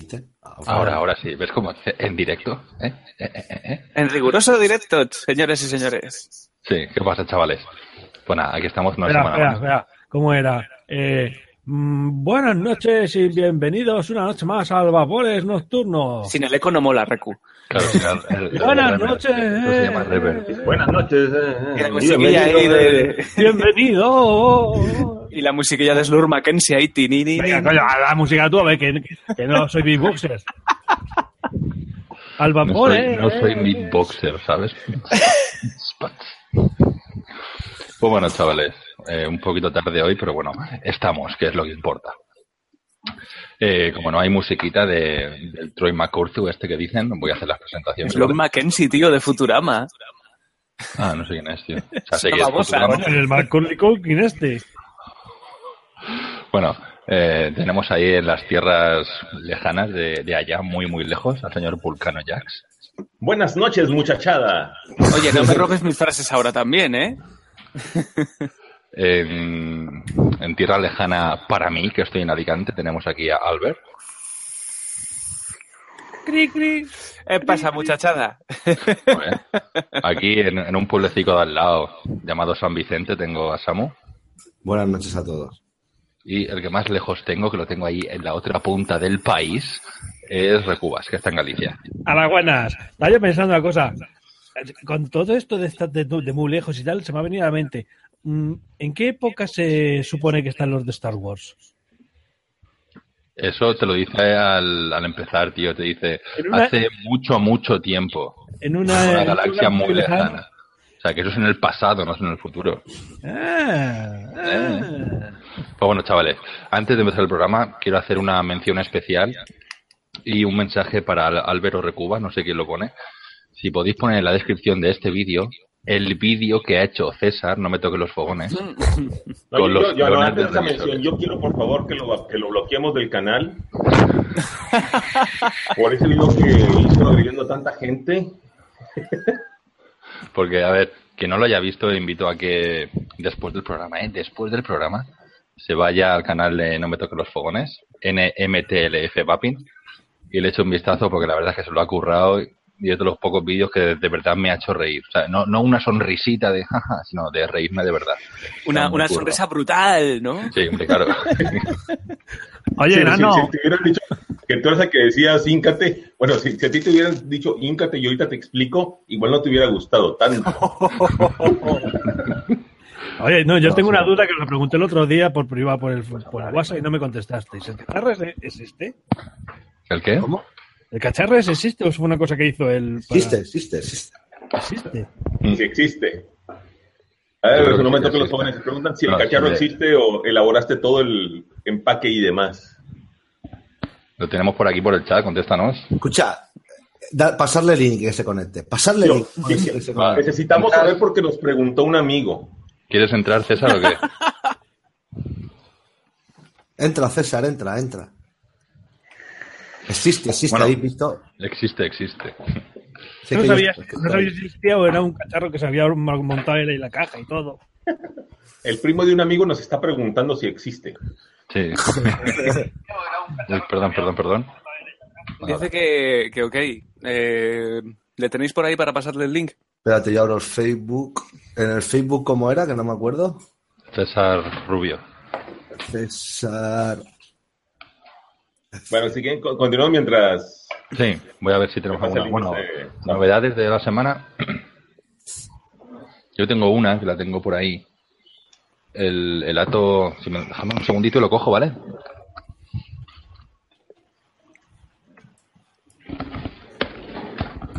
¿Viste? Ahora, ahora sí. ¿Ves cómo en directo? ¿Eh? ¿Eh, eh, eh, eh? En riguroso directo, señores y señores. Sí, ¿qué pasa, chavales? Pues nada, aquí estamos una Espera, semana espera, más. espera. ¿Cómo era? Eh, mm, buenas noches y bienvenidos una noche más al Vapores Nocturnos. Sin el eco no mola, Recu. Claro, sí, el- el- el- Buenas el- noches. Buenas noches. eh, eh, bienvenido, de... Bienvenido. Y la musiquilla de Slur Mackenzie ahí. ti, ni, ni, Venga, ni. coño, a la música tú, a ver, que, que no soy beatboxer. Al No soy, Vapores. no soy beatboxer, ¿sabes? pues bueno, chavales, eh, un poquito tarde hoy, pero bueno, estamos, que es lo que importa. Eh, como no hay musiquita de, del Troy McCurthy este que dicen, voy a hacer las presentaciones. Slur Mackenzie, tío, de Futurama. Ah, no sé quién es, tío. O sea, sé que es Futurama. El Macaulay Culkin este. Bueno, eh, tenemos ahí en las tierras lejanas de, de allá, muy, muy lejos, al señor Vulcano Jax. Buenas noches, muchachada. Oye, no me robes mis frases ahora también, ¿eh? En, en tierra lejana para mí, que estoy en Alicante, tenemos aquí a Albert. Cri, cri. ¿Qué pasa, muchachada? Aquí en, en un pueblecito de al lado llamado San Vicente tengo a Samu. Buenas noches a todos. Y el que más lejos tengo, que lo tengo ahí en la otra punta del país, es Recubas, que está en Galicia. A las buenas. Estaba yo pensando una cosa. Con todo esto de, estar de, de muy lejos y tal, se me ha venido a la mente. mm, ¿En qué época se supone que están los de Star Wars? Eso te lo dice al, al empezar, tío. Te dice, una- hace mucho, mucho tiempo. En Una, galaxia muy lejana. Sea, que eso es en el pasado, no es en el futuro. Ah, ah. Pues bueno, chavales, antes de empezar el programa, quiero hacer una mención especial y un mensaje para Álvaro Recuba, no sé quién lo pone. Si podéis poner en la descripción de este vídeo el vídeo que ha hecho César, no me toque los fogones, No, Con yo, los yo- yo, no, antes de mención, yo quiero por favor que lo, que lo bloqueemos del canal. Por ese video que hizo agrediendo tanta gente. porque, a ver, que no lo haya visto, invito a que después del programa, ¿eh? después del programa, se vaya al canal de No me toque los fogones, NMTLF Vapin, y le eche un vistazo porque la verdad es que se lo ha currado y es de los pocos vídeos que de verdad me ha hecho reír. O sea, no, no una sonrisita de jaja, sino de reírme de verdad. Una, una sonrisa brutal, ¿no? Sí, hombre, claro. Oye, Si- si- Nano, Si, te hubieran dicho que tú eres el que decías íncate, bueno, si, si a ti te hubieran dicho íncate y ahorita te explico, igual no te hubiera gustado tanto. oye, no, yo tengo una duda que lo pregunté el otro día por privado por el, por el WhatsApp y no me contestasteis. ¿El cacharro es- existe? ¿El qué? ¿Cómo? ¿El cacharro existe o fue una cosa que hizo él? para- Existe, existe, existe. Existe. Si existe. A ver, en un que momento que los jóvenes se preguntan si No, el cacharro sí. existe o elaboraste todo el empaque y demás. Lo tenemos por aquí por el chat, contéstanos. Escucha, da- pasarle el link que se conecte. Pasarle el link. dice, que se Vale. conecte. necesitamos saber porque nos preguntó un amigo. ¿Quieres entrar, César, o qué? Entra, César, entra, entra. Existe, existe, Bueno. ¿habéis visto? Existe, existe. No sabía, no sabía si existía o era un cacharro que se había montado en la caja y todo. El primo de un amigo nos está preguntando si existe. Sí. Eh, perdón, perdón, perdón. Dice que, que ok. Eh, ¿Le tenéis por ahí para pasarle el link? Espérate, yo abro el Facebook. En el Facebook, ¿cómo era? Que no me acuerdo. César Rubio. César. Bueno, siguen, con- continuamos mientras. Sí, voy a ver si tenemos alguna. Bueno, de- novedades de la semana. Yo tengo una que la tengo por ahí. El, el ato. Si me, déjame un segundito y lo cojo, ¿vale?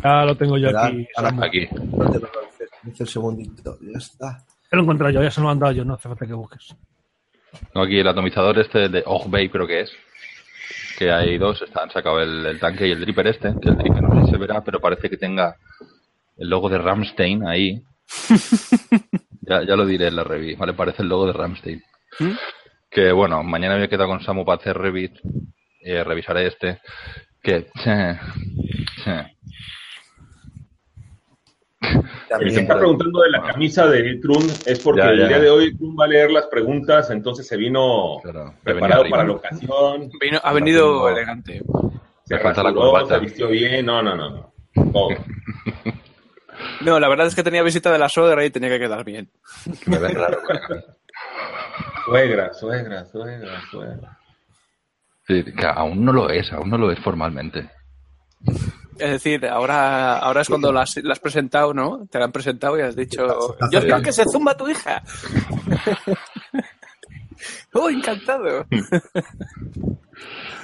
Ya lo tengo yo aquí. ahora-. Aquí. No, no, un segundito. Ya está. Ya lo he encontrado yo, ya se lo han dado yo, no hace falta que busques. Tengo aquí el atomizador este de Ogbay, creo que es. Que hay dos, está- han sacado el, el tanque y el dripper este. Que el dripper no sé si se verá, pero parece que tenga el logo de Ramstein ahí. ya, ya lo diré en la review, ¿vale? Parece el logo de Ramstein. ¿Mm? Que bueno, mañana me he quedado con Samu para hacer revit. Eh, revisaré este. Que. El que está preguntando de la camisa de Trun es porque Ya, ya. el día de hoy Trun va a leer las preguntas, entonces se vino Claro, preparado para la ocasión. Vino- ha venido elegante. Se Me falta la rasuró, corbata. se vistió bien. No, no, no. no. No, la verdad es que tenía visita de la suegra y tenía que quedar bien. Suegra, suegra, suegra, suegra. Sí, que aún no lo es, aún no lo es formalmente. Es decir, ahora, ahora es cuando la has, la has presentado, ¿no? Te la han presentado y has dicho, yo creo que se zumba tu hija. ¡Oh, encantado!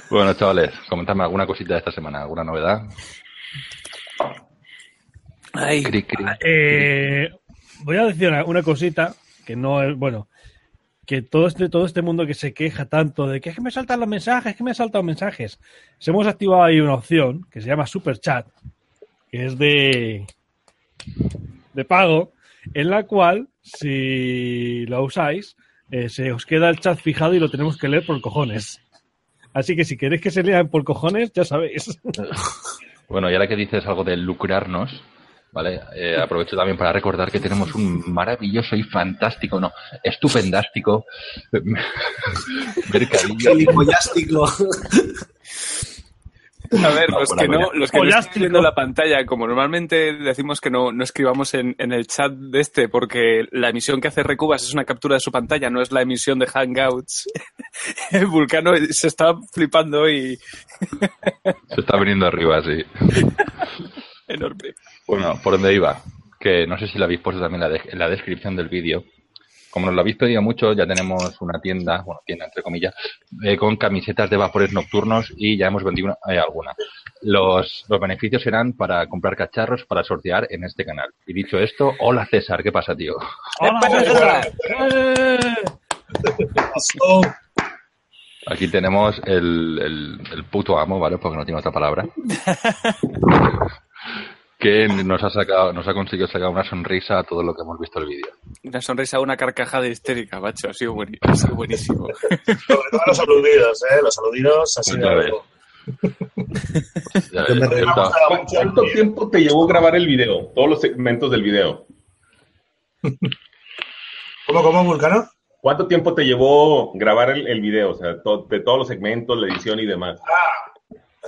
Bueno, chavales, comentadme alguna cosita de esta semana, alguna novedad. Ay, Cri, cri. Eh, voy a decir una, cosita que no es, bueno, que todo este, todo este mundo que se queja tanto de que es que me saltan los mensajes, que me saltan mensajes. Se hemos activado ahí una opción que se llama Super Chat, que es de, de pago, en la cual, si lo usáis, eh, se os queda el chat fijado y lo tenemos que leer por cojones. Así que si queréis que se lean por cojones, ya sabéis. Bueno, y ahora que dices algo de lucrarnos, ¿vale? Eh, aprovecho también para recordar que tenemos un maravilloso y fantástico, no, estupendástico mercadillo. A ver, No, los que no, los que no viendo la pantalla, como normalmente decimos que no, no escribamos en, en el chat de este, porque la emisión que hace Recubas es una captura de su pantalla, no es la emisión de Hangouts. El Vulcano se está flipando y Se está viniendo arriba, sí. enorme. Bueno, por donde iba, que no sé si lo habéis puesto también en la, de- en la descripción del vídeo. Como nos lo habéis pedido mucho, ya tenemos una tienda, bueno, tienda entre comillas, eh, con camisetas de vapores nocturnos y ya hemos vendido una- eh, alguna. Los, los beneficios serán para comprar cacharros para sortear en este canal. Y dicho esto, hola César, ¿qué pasa, tío? ¡Hola, César! ¡Eh! Aquí tenemos el, el, el puto amo, ¿vale? Porque no tiene otra palabra. que nos ha sacado, nos ha conseguido sacar una sonrisa a todo lo que hemos visto el vídeo. Una sonrisa, una carcajada histérica, macho. Ha sido, ha sido buenísimo. Sobre todo los aludidos, ¿eh? Los aludidos reí. ya está. ¿Cu- ¿Cuánto tiempo te llevó grabar el video? Todos los segmentos del video. ¿Cómo, cómo, Vulcano? ¿Cuánto tiempo te llevó grabar el, el video? O sea, to- de todos los segmentos, la edición y demás.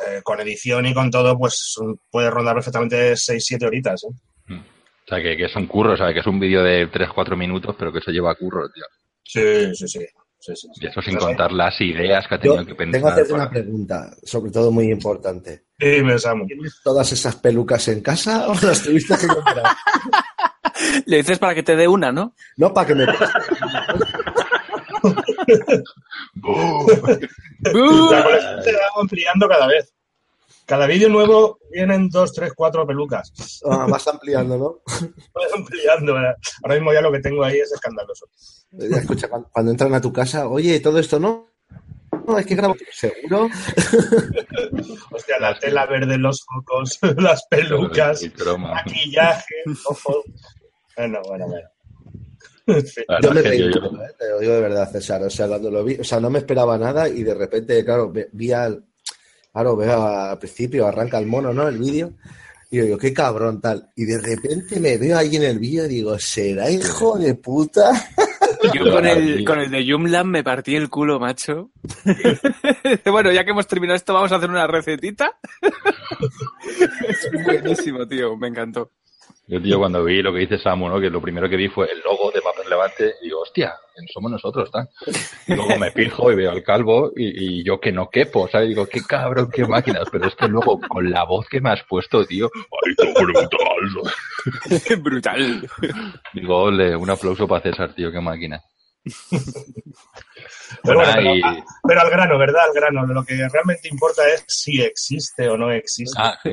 Eh, con edición y con todo, pues puede rondar perfectamente 6-7 horitas, ¿eh? O sea, que, que es un curro, o sea, que es un vídeo de 3-4 minutos, pero que eso lleva curro, tío. Sí, sí, sí. sí, sí, sí. Y eso sin contar las ideas que ha Yo tenido que tengo que pensar. hacerte para- una pregunta, sobre todo muy importante. Dime, Samu. ¿Tienes todas esas pelucas en casa o las tuviste que comprar? Le dices para que te dé una, ¿no? No, para que me... La colección se va ampliando cada vez. Cada vídeo nuevo vienen dos, tres, cuatro pelucas. Ah, vas ampliando, ¿no? Va ampliando. ¿verdad? Ahora mismo ya lo que tengo ahí es escandaloso. Ya, Escucha, cuando, cuando entran a tu casa, oye, todo esto no. No, es que grabo. ¿Seguro? Hostia, la tela verde, los focos, las pelucas, maquillaje, ojo. Bueno, bueno, bueno. Yo me reí, yo- yo- mucho, ¿eh? te lo digo de verdad, César. O sea, cuando lo vi, o sea, no me esperaba nada y de repente, claro, ve- vi al. Claro, veo al principio, arranca el mono, ¿no? El vídeo. Y yo digo, qué cabrón, tal. Y de repente me veo ahí en el vídeo y digo, ¿será hijo de puta? Yo con el, con el de Joomla me partí el culo, macho. bueno, ya que hemos terminado esto, vamos a hacer una recetita. es buenísimo, tío. Me encantó. Yo, tío, cuando vi lo que dice Samu, ¿no? Que lo primero que vi fue el logo de Papel Levante, y digo, hostia, somos nosotros, ¿tá? Y luego me fijo y veo al calvo, y, y yo que no quepo, ¿sabes? Digo, qué cabrón, qué máquinas, pero es que luego, con la voz que me has puesto, tío, ¡ay, qué brutal! Brutal. Digo, ole, un aplauso para César, tío, qué máquina. Pero, Bueno, bueno, y- pero, al grano, ¿verdad? Al grano. Lo que realmente importa es si existe o no existe. Ah, sí.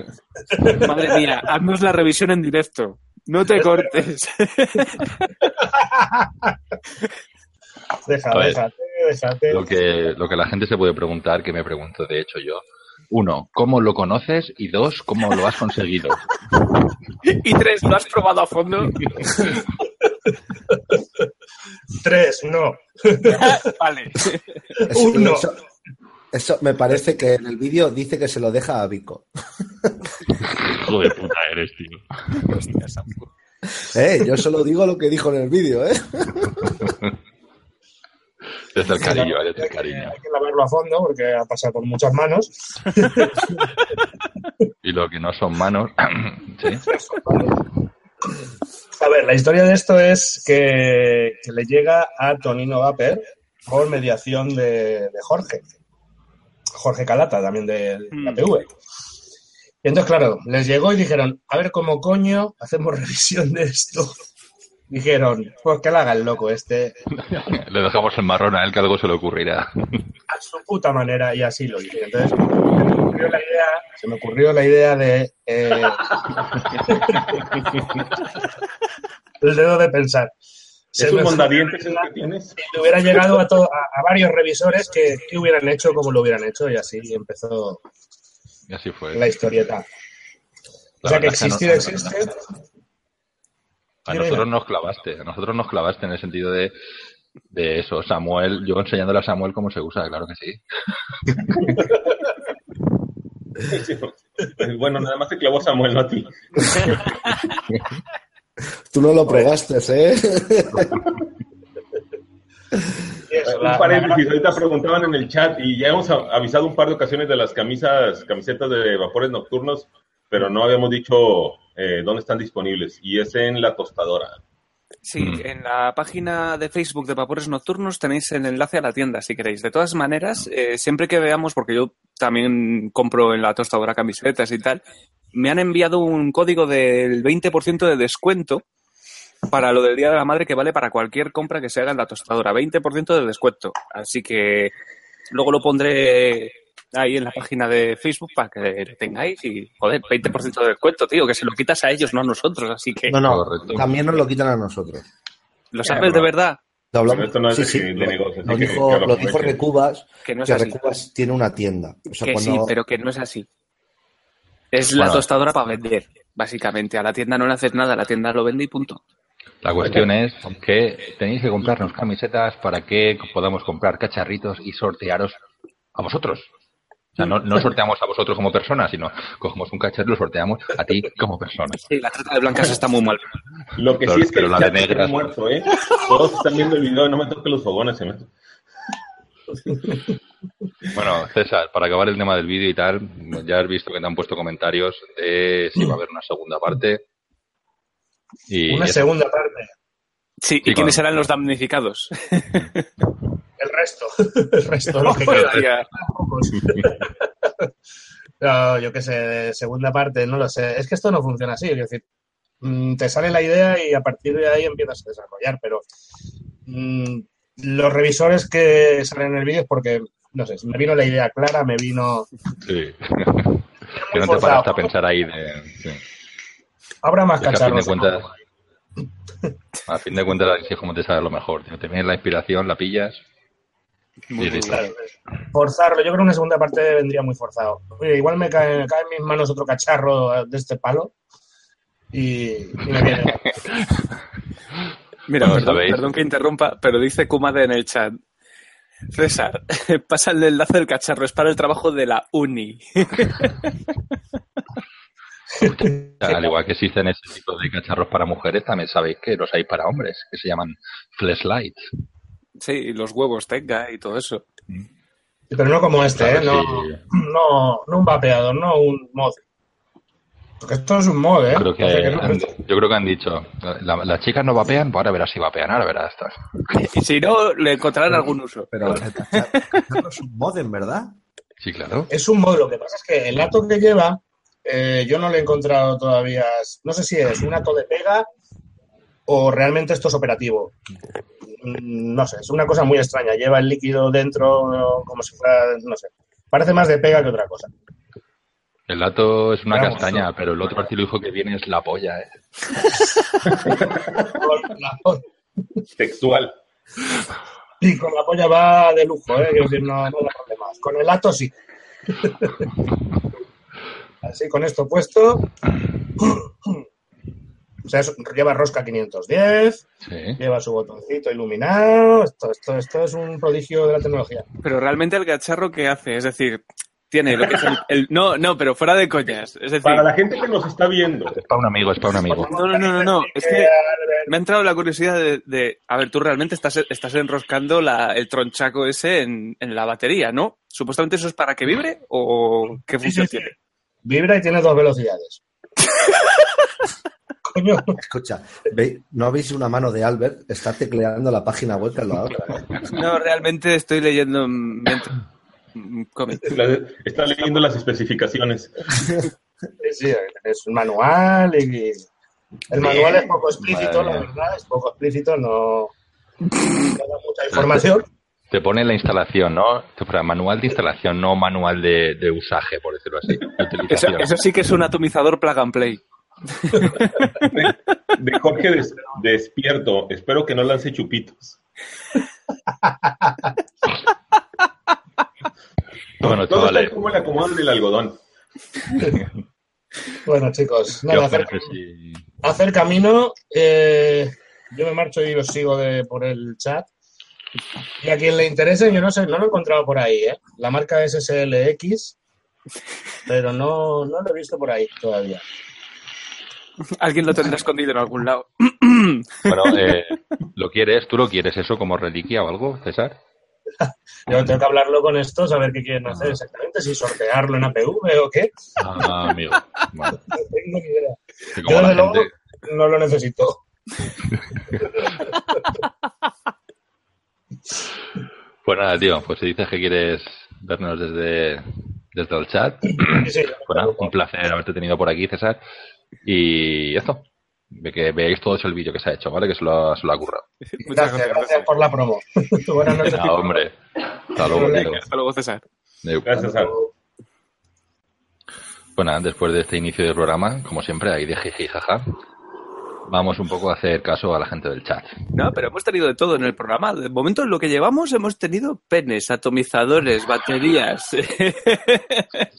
Madre mía, haznos la revisión en directo. No te cortes. Deja, A ver. déjate, déjate. Lo que, lo que la gente se puede preguntar, que me pregunto de hecho yo. Uno, ¿cómo lo conoces? Y dos, ¿cómo lo has conseguido? y tres, ¿lo has probado a fondo? Tres, no. vale. Eso, Uno. eso- eso me parece que en el vídeo dice que se lo deja a Vico. Hijo de puta eres, tío. Hostia. Eh, yo solo digo lo que dijo en el vídeo, ¿eh? Desde el cariño, desde el que- cariño. Hay que lavarlo a fondo porque ha pasado por muchas manos. Y lo que no son manos, sí. A ver, la historia de esto es que, que le llega a Tonino Vapor por mediación de, de Jorge. Jorge Calata, también de la Mm. TV. Y entonces, claro, les llegó y dijeron, a ver cómo coño hacemos revisión de esto. Dijeron, pues que la haga el loco este Le dejamos el marrón a él que algo se le ocurrirá. A su puta manera y así lo hice. Entonces, se me ocurrió la idea, se me ocurrió la idea de eh, el dedo de pensar. Se ¿Es un mondadientes la el que tienes? y le hubiera llegado a, to- a, a varios revisores que, que hubieran hecho como lo hubieran hecho y así empezó Y así fue. la historieta. O La sea que existir no- existe. A nosotros nos clavaste, a nosotros nos clavaste en el sentido de, de eso. Samuel, yo enseñándole a Samuel cómo se usa, claro que sí. Bueno, nada más te clavó Samuel, no a ti. Tú no lo pregaste, ¿eh? Eso, Un paréntesis, ahorita preguntaban en el chat y ya hemos avisado un par de ocasiones de las camisas, camisetas de vapores nocturnos, pero no habíamos dicho eh, dónde están disponibles y es en la tostadora. Sí, Mm. en la página de Facebook de Vapores Nocturnos tenéis el enlace a la tienda si queréis. De todas maneras, eh, siempre que veamos, porque yo también compro en la tostadora camisetas y tal, me han enviado un código del 20% de descuento para lo del Día de la Madre que vale para cualquier compra que se haga en la tostadora. 20% de descuento. Así que luego lo pondré ahí en la página de Facebook para que lo tengáis y, joder, 20% de descuento, tío, que se lo quitas a ellos, no a nosotros. Así que, No, no, Correcto. también nos lo quitan a nosotros. ¿lo sabes de verdad? Lo hablamos- esto no es sí, de- sí, de lo- negocio, así lo que- dijo, que lo lo dijo. Recubas, Que no es que así. Recubas tiene una tienda. O sea, que cuando... sí, pero que no es así. Es la tostadora para vender, básicamente. A la tienda no le haces nada, la tienda lo vende y punto. La cuestión es que tenéis que comprarnos camisetas para que podamos comprar cacharritos y sortearos a vosotros. O sea, no, no sorteamos a vosotros como personas, sino cogemos un cacharro y lo sorteamos a ti como persona. Sí, la trata de blancas está muy mal. Lo que Pero- sí es que pero el la de negras- muerto, ¿eh? Todos están viendo el video, no me toques los fogones. Me... Bueno, César, para acabar el tema del vídeo y tal, ya has visto que te han puesto comentarios de si va a haber una segunda parte. Y Una eso. segunda parte. Sí, Sí, ¿y quiénes serán los damnificados? El resto. El resto. los que. No, yo qué sé, de segunda parte, no lo sé. Es que esto no funciona así. Es decir, mm, te sale la idea y a partir de ahí empiezas a desarrollar, pero mm, los revisores que salen en el vídeo es porque, no sé, me vino la idea clara, me vino... Sí. que no te forzado. paraste a pensar ahí de... sí. Habrá más Es que a fin de cacharros. cuentas, a fin de cuentas, así es como te sale lo mejor. Te viene la inspiración, la pillas. Muy. Claro. Forzarlo, yo creo que una segunda parte vendría muy forzado. Oye, igual me cae, cae en mis manos otro cacharro de este palo y, y me viene. Mira, perdón, perdón que interrumpa, pero dice Kumade en el chat. César, pasa el enlace del cacharro, es para el trabajo de la uni. Al igual que existen ese tipo de cacharros para mujeres, también sabéis que los hay para hombres, que se llaman flashlights. Sí, los huevos tenga y todo eso. Pero no como este, ¿eh? Claro, No, sí. no, no un vapeador, no un mod. Porque esto es un mod, ¿eh? Yo creo que, O sea que no- han, yo creo que han dicho, la- las chicas no vapean, pues ahora verás si vapean, ahora verás estas. Y si no, le encontrarán algún uso. Pero es un modem, ¿verdad? Sí, claro. Es un mod, lo que pasa es que el ato que lleva, eh, yo no lo he encontrado todavía. No sé si es un ato de pega o realmente esto es operativo. Mm, No sé, es una cosa muy extraña. Lleva el líquido dentro como si fuera, no sé. Parece más de pega que otra cosa. El dato es una Vamos, castaña, pero el otro artilugio que viene es la polla, ¿eh? Con la- Textual. Y con la polla va de lujo, ¿eh? Quiero decir, no, no da problemas. Con el ato sí. Así, con esto puesto. O sea, es- lleva rosca 510, Sí. lleva su botoncito iluminado. Esto, esto, esto es un prodigio de la tecnología. Pero realmente el cacharro, ¿qué hace? Es decir, tiene lo que es el, el- no, no, pero fuera de coñas. Es decir, Para la gente que nos está viendo, Es para un amigo, es para un amigo. no, no, no, no, no, es que me ha entrado la curiosidad de, de- a ver, tú realmente estás, estás enroscando la, el tronchaco ese en, en la batería, ¿no? Supuestamente eso es para que vibre o qué Sí, función sí, sí. tiene. Vibra y tiene dos velocidades. Coño, Escucha, ¿veis? ¿no habéis una mano de Albert? Está tecleando la página web que otra. ¿eh? No, realmente estoy leyendo mientras- está leyendo las especificaciones. sí, es un manual y el manual es poco explícito, Madre la verdad, es poco explícito, no, no da mucha información. Te pone la instalación, ¿no? Manual de instalación, no manual de, de usaje, por decirlo así. de Eso, utilización. eso sí que es un atomizador plug and play. De, de Jorge des- despierto. Espero que no lance chupitos. Bueno, Todo chavales, como el acomodado del algodón. Bueno, chicos, ¿qué nada, hacer, si- hacer camino. eh, yo me marcho y os sigo de, por el chat. Y a quien le interese, yo no sé, no lo he encontrado por ahí, ¿eh? La marca es SLX, pero no, no lo he visto por ahí todavía. Alguien lo tendrá escondido en algún lado. Bueno, eh, ¿lo quieres? ¿Tú lo quieres eso como reliquia o algo, César? Yo tengo que hablarlo con estos a ver qué quieren hacer exactamente, si sortearlo en APV o qué. Ah, amigo. Bueno, No tengo ni idea. Yo, desde luego, gente... no lo necesito. Pues nada, tío, pues si dices que quieres vernos desde, desde el chat, Sí, sí, pues un placer haberte tenido por aquí, César. Y esto, de que veáis todo el vídeo que se ha hecho, ¿vale? Que se lo, ha- se lo ha currado. Muchas Gracias, gracias por la promo. Buenas noches. Hombre. Hasta luego, tío. Hasta luego, César. Gracias, César. Bueno, después de este inicio del programa, como siempre, ahí de jiji jaja, vamos un poco a hacer caso a la gente del chat. No, pero hemos tenido de todo en el programa. De momento, en lo que llevamos, hemos tenido penes, atomizadores, baterías.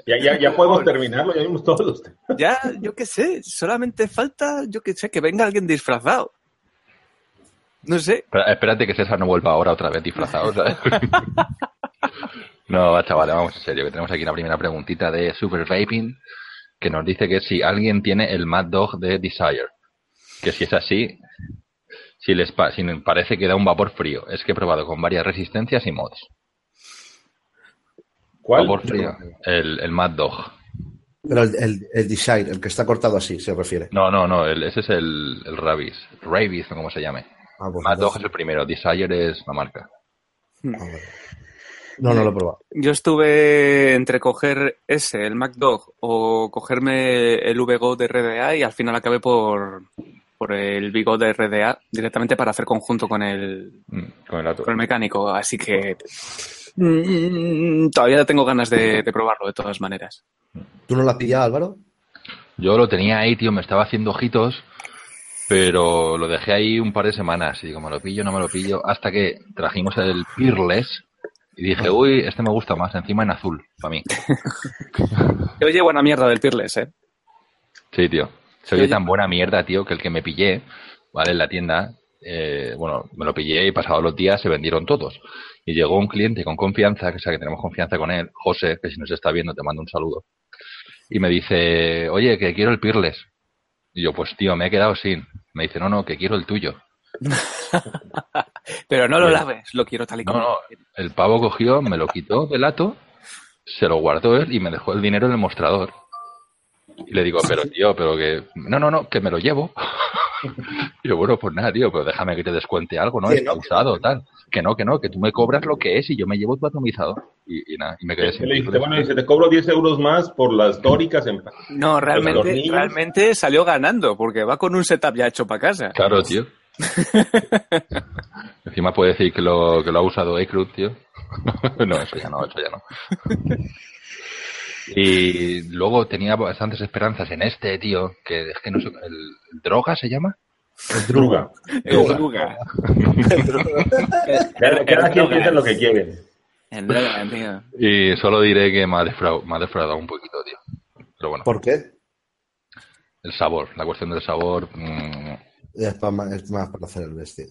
Ya, ya, ya podemos terminarlo, ya vimos todos los temas. ya, yo qué sé, solamente falta, yo qué sé, que venga alguien disfrazado. No sé. Espera- espérate que César no vuelva ahora otra vez disfrazado, ¿sabes? no, chavales, vamos en serio, que tenemos aquí la primera preguntita de Super Vaping, que nos dice que si alguien tiene el Mad Dog de Desire, que si es así, si les pa- si les parece que da un vapor frío. Es que he probado con varias resistencias y mods. ¿Cuál? Vapor frío. El, el Mad Dog. Pero el, el, el Desire, el que está cortado así, se refiere. No, no, no, el- ese es el, el Ravis. Ravis, o como se llame. Ah, pues Mad Dog es entonces- el primero, Desire es la marca. ah, vale. No, no lo he probado. Yo estuve entre coger ese, el MacDog, o cogerme el VGO de RDA y al final acabé por, por el Vigo de RDA directamente para hacer conjunto con el, Mm, con el dato. con el mecánico. Así que mm, todavía tengo ganas de, de probarlo de todas maneras. ¿Tú no lo has pillado, Álvaro? Yo lo tenía ahí, tío, me estaba haciendo ojitos, pero lo dejé ahí un par de semanas y digo, me lo pillo, no me lo pillo, hasta que trajimos el Peerless y dije, uy, este me gusta más, encima en azul, para mí. Yo oye buena mierda del Peerless, ¿eh? Sí, tío. Se oye tan buena mierda, tío, que el que me pillé, ¿vale? En la tienda, eh, bueno, me lo pillé y pasados los días se vendieron todos. Y llegó un cliente con confianza, que sabe que tenemos confianza con él, José, que si nos está viendo te mando un saludo. Y me dice, oye, que quiero el Peerless. Y yo, pues tío, me he quedado sin. Me dice, no, no, que quiero el tuyo. Pero no lo laves, lo quiero tal y No, como. no, el pavo cogió, me lo quitó del lato, se lo guardó él y me dejó el dinero en el mostrador. Y le digo, pero tío, pero que... No, no, no, que me lo llevo. Y yo, bueno, pues nada, tío, pero déjame que te descuente algo, ¿no? Que Está no, que usado, tal. Que no, que no, que tú me cobras lo que es y yo me llevo tu atomizador. Y, y nada, y me quedé sin Le dijiste, bueno, dice, te cobro 10 euros más por las tóricas en... No, realmente, realmente salió ganando, porque va con un setup ya hecho para casa. Claro, tío. Encima puede decir que lo, que lo ha usado Ekrut, tío. no, eso ya no, eso ya no. Y luego tenía bastantes esperanzas en este, tío, que es que no sé, el, el droga se llama. Druga. El Druga. Druga. Cada, cada quien piensa lo que quiere. El Druga, tío. Y solo diré que me ha, defrau- me ha defraudado un poquito, tío. Pero bueno, ¿Por qué? el sabor, la cuestión del sabor, mm, Es, más para hacer el vestido.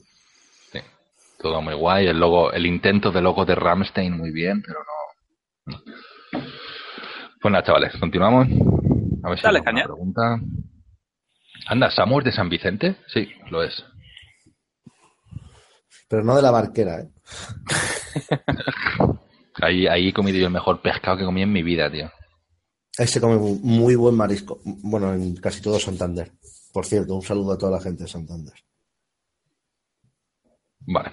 sí, todo muy guay. El logo, el intento de logo de Ramstein muy bien, pero no. Pues nada, chavales, continuamos. A ver si Dale, hay alguna caña. pregunta. Anda, ¿Samu es de San Vicente? Sí, lo es. Pero no de la barquera, ¿eh? Ahí, ahí he comido yo el mejor pescado que comí en mi vida, tío. Ahí se come mu- muy buen marisco. Bueno, en casi todo Santander. Por cierto, un saludo a toda la gente de Santander. Vale.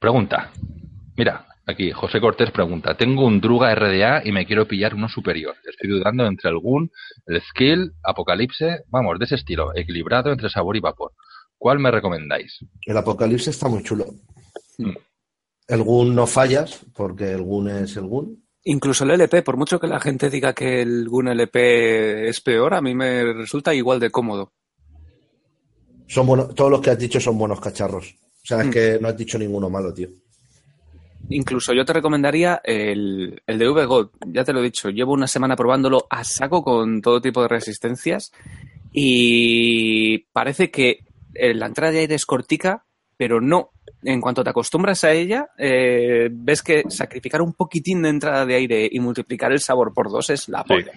Pregunta. Mira, aquí José Cortés pregunta. Tengo un Druga RDA y me quiero pillar uno superior. Estoy dudando entre el Gun, el Skill, Apocalipse, vamos, de ese estilo, equilibrado entre sabor y vapor. ¿Cuál me recomendáis? El Apocalipsis está muy chulo. Mm. El Gun no fallas, porque el Gun es el Gun. Incluso el LP, por mucho que la gente diga que el Gun LP es peor, a mí me resulta igual de cómodo. Son buenos, todos los que has dicho son buenos cacharros. O sea, es Mm. que no has dicho ninguno malo, tío. Incluso yo te recomendaría el, el de VGod, ya te lo he dicho, llevo una semana probándolo a saco con todo tipo de resistencias y parece que eh, la entrada de aire es cortica, pero no. En cuanto te acostumbras a ella, eh, ves que sacrificar un poquitín de entrada de aire y multiplicar el sabor por dos es la Sí. polla.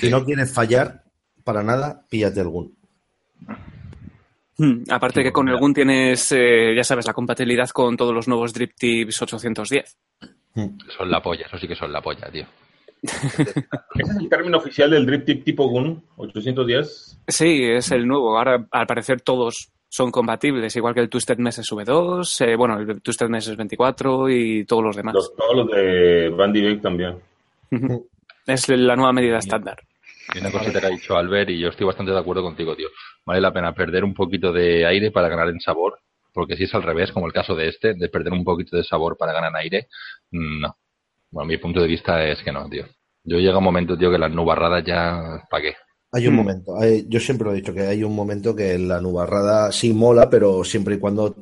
Si no quieres fallar para nada, píllate el. Hmm, Aparte que con el Gun tienes, eh, ya sabes, la compatibilidad con todos los nuevos Drip Tips 810. Son la polla, eso sí que son la polla, tío. ¿Ese es el término oficial del Drip Tip tipo GUN 810? Sí, es el nuevo. Ahora, al parecer, todos son compatibles, igual que el Twisted Mesh V2, eh, bueno, el Twisted Mesh 24 y todos los demás. Los, todos los de Bandy Bake también. Es la nueva medida estándar. Y una cosita que ha dicho Albert, y yo estoy bastante de acuerdo contigo, tío. Vale la pena perder un poquito de aire para ganar en sabor, porque si es al revés, como el caso de este, de perder un poquito de sabor para ganar en aire, mm, no. Bueno, mi punto de vista es que no, tío. Yo llega un momento, tío, que las nubarradas ya, ¿para qué? Hay un Mm. momento, hay- yo siempre lo he dicho, que hay un momento que la nubarrada sí mola, pero siempre y cuando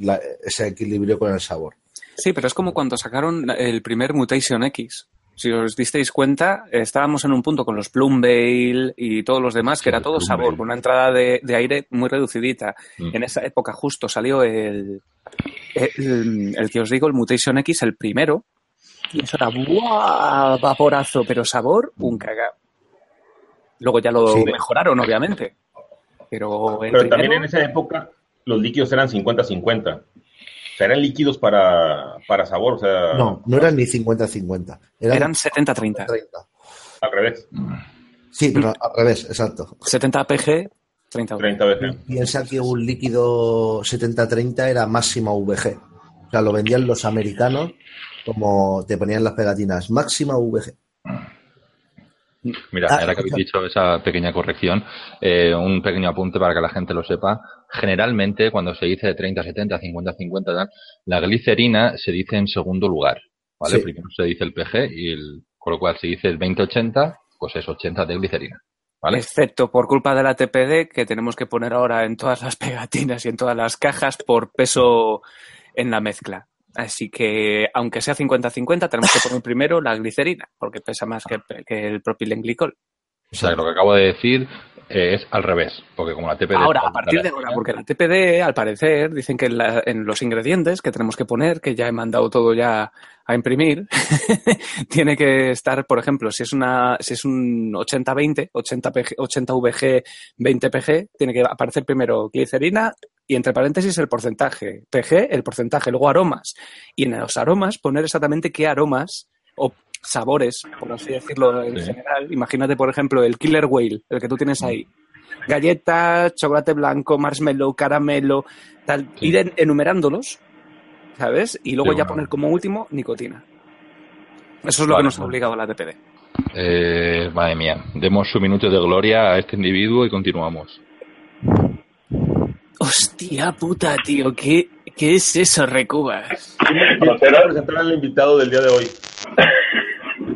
la- ese equilibrio con el sabor. Sí, pero es como cuando sacaron el primer Mutation X. Si os disteis cuenta, estábamos en un punto con los Plum Veil y todos los demás, que Sí, era todo sabor, con una entrada de, de aire muy reducidita. Mm. En esa época justo salió el, el, el que os digo, el Mutation X, el primero, y eso era ¡buah! vaporazo, pero sabor, un cagao. Luego ya lo Sí. mejoraron, obviamente. Pero el Pero primero, también en esa época los líquidos eran 50-50. O sea, eran líquidos para, para sabor, o sea, No, no eran ni 50-50. Eran, eran 70-30. 30. al revés, Sí, pero al revés, exacto. 70 PG, 30 VG. 30 veces. Piensa que un líquido 70-30 era máxima VG. O sea, lo vendían los americanos como te ponían las pegatinas, máxima VG. Mira, Ah, ahora que habéis dicho esa pequeña corrección, eh, un pequeño apunte para que la gente lo sepa. Generalmente, cuando se dice 30, 70, 50, 50, tal, la glicerina se dice en segundo lugar. ¿vale? Sí. Primero se dice el PG y el, con lo cual si dice el 20-80, pues es 80 de glicerina. ¿Vale? Excepto por culpa de la TPD que tenemos que poner ahora en todas las pegatinas y en todas las cajas por peso en la mezcla. Así que, aunque sea 50-50, tenemos que poner primero la glicerina, porque pesa más que, que el propilenglicol. O sea, lo que acabo de decir eh, es al revés, porque como la TPD... Ahora, a partir de ahora, porque la TPD, al parecer, dicen que en, la- en los ingredientes que tenemos que poner, que ya he mandado todo ya a imprimir, tiene que estar, por ejemplo, si es una, si es un 80-20, 80 PG, 80 VG, 20 PG, tiene que aparecer primero glicerina y entre paréntesis el porcentaje. PG, el porcentaje, luego aromas. Y en los aromas poner exactamente qué aromas o sabores, por así decirlo en Sí. general. Imagínate, por ejemplo, el Killer Whale, el que tú tienes ahí. Galletas, chocolate blanco, marshmallow, caramelo, tal. Sí. Ir en- enumerándolos, ¿sabes? Y luego Sí, ya poner como último nicotina. Eso es lo Vale, que nos ha bueno. obligado la TPD. Eh, madre mía, demos su minuto de gloria a este individuo y continuamos. Hostia puta, tío, ¿qué, qué es eso, Recubas? Quiero presentar al invitado del día de hoy.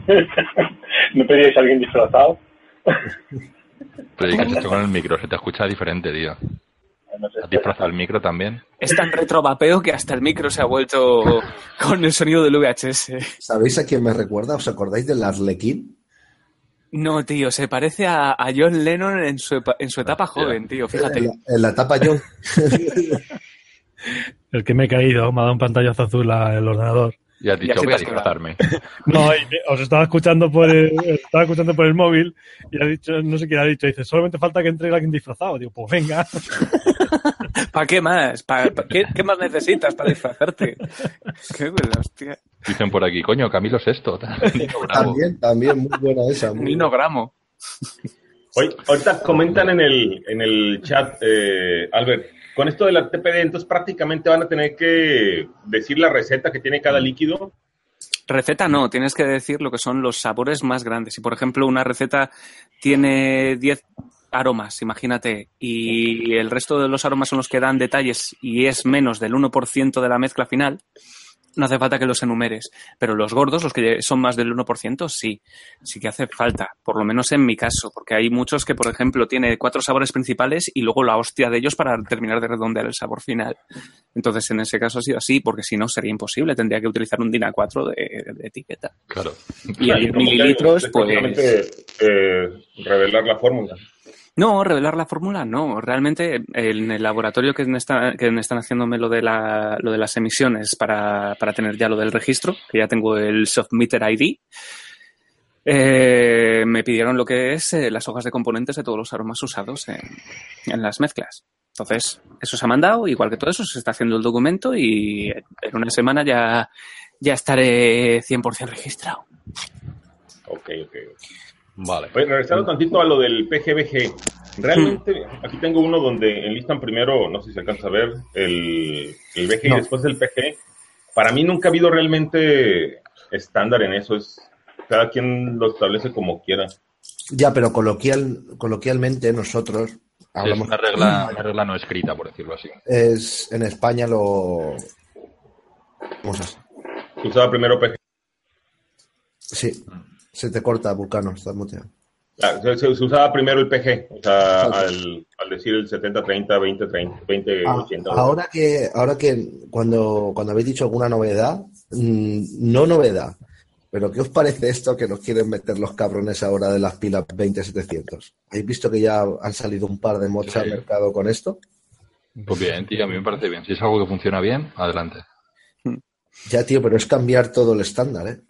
¿No pedíais a alguien disfrazado? Pero ¿qué has hecho con el micro? Se te escucha diferente, tío. ¿Has disfrazado el micro también? Es tan retrovapeo que hasta el micro se ha vuelto con el sonido del VHS. ¿Sabéis a quién me recuerda? ¿Os acordáis del Arlequín? No, tío, se parece a, a John Lennon en su, en su etapa joven, tío, En fíjate. la, en la etapa yo. El que me he caído, me ha dado un pantallazo azul al ordenador. Y has dicho, así voy a disfrazarme. No, y os estaba escuchando por el, estaba escuchando por el móvil y ha dicho, no sé quién ha dicho, dice, solamente falta que entre alguien disfrazado. Digo, pues venga. ¿Para qué más? ¿Pa- pa- qué, qué más necesitas para disfrazarte? Qué buena hostia. Dicen por aquí, coño, Camilo Sexto. También, también, muy buena esa. muy Nino Gramo. Hoy, ahorita comentan en el, en el chat, eh, Albert, con esto de la TPD, entonces prácticamente van a tener que decir la receta que tiene cada líquido. Receta no, tienes que decir lo que son los sabores más grandes. Si, por ejemplo, una receta tiene 10 aromas, imagínate, y el resto de los aromas son los que dan detalles y es menos del 1% de la mezcla final, no hace falta que los enumeres. Pero los gordos, los que son más del 1%, sí, sí que hace falta, por lo menos en mi caso, porque hay muchos que, por ejemplo, tiene cuatro sabores principales y luego la hostia de ellos para terminar de redondear el sabor final. Entonces, en ese caso ha sido así, porque si no sería imposible, tendría que utilizar un DIN A4 de, de etiqueta. Claro. Y a 10 Como que mililitros, es pues... eh, revelar la fórmula. No, revelar la fórmula no. Realmente en el laboratorio que me, que me están haciéndome lo de, la, lo de las emisiones para, para tener ya lo del registro, que ya tengo el Softmeter ID, eh, me pidieron lo que es eh, las hojas de componentes de todos los aromas usados en, en las mezclas. Entonces, eso se ha mandado, igual que todo eso, se está haciendo el documento y en una semana ya, ya estaré 100% registrado. Ok, ok. Vale. Oye, regresando tantito a lo del PGBG. Realmente, aquí tengo uno donde enlistan primero, no sé si se alcanza a ver, el, el BG No. y después el PG. Para mí nunca ha habido realmente estándar en eso. Es cada quien lo establece como quiera. Ya, pero coloquial, coloquialmente nosotros Es hablamos. una regla, una regla no escrita, por decirlo así. Es, en España lo. ¿Cómo se? Usaba primero PG. Sí, se te corta, Vulcano, estás muteado. Ah, se, se- se usaba primero el PG, o sea, al, al decir el 70-30, 20-30, 20-80. Ah, ahora que, ahora que cuando, cuando habéis dicho alguna novedad, mm, no novedad, pero ¿qué os parece esto que nos quieren meter los cabrones ahora de las pilas 20700? ¿Habéis visto que ya han salido un par de mods al Sí. mercado con esto? Pues bien, tío, a mí me parece bien. Si es algo que funciona bien, adelante. Ya, tío, pero es cambiar todo el estándar, ¿eh?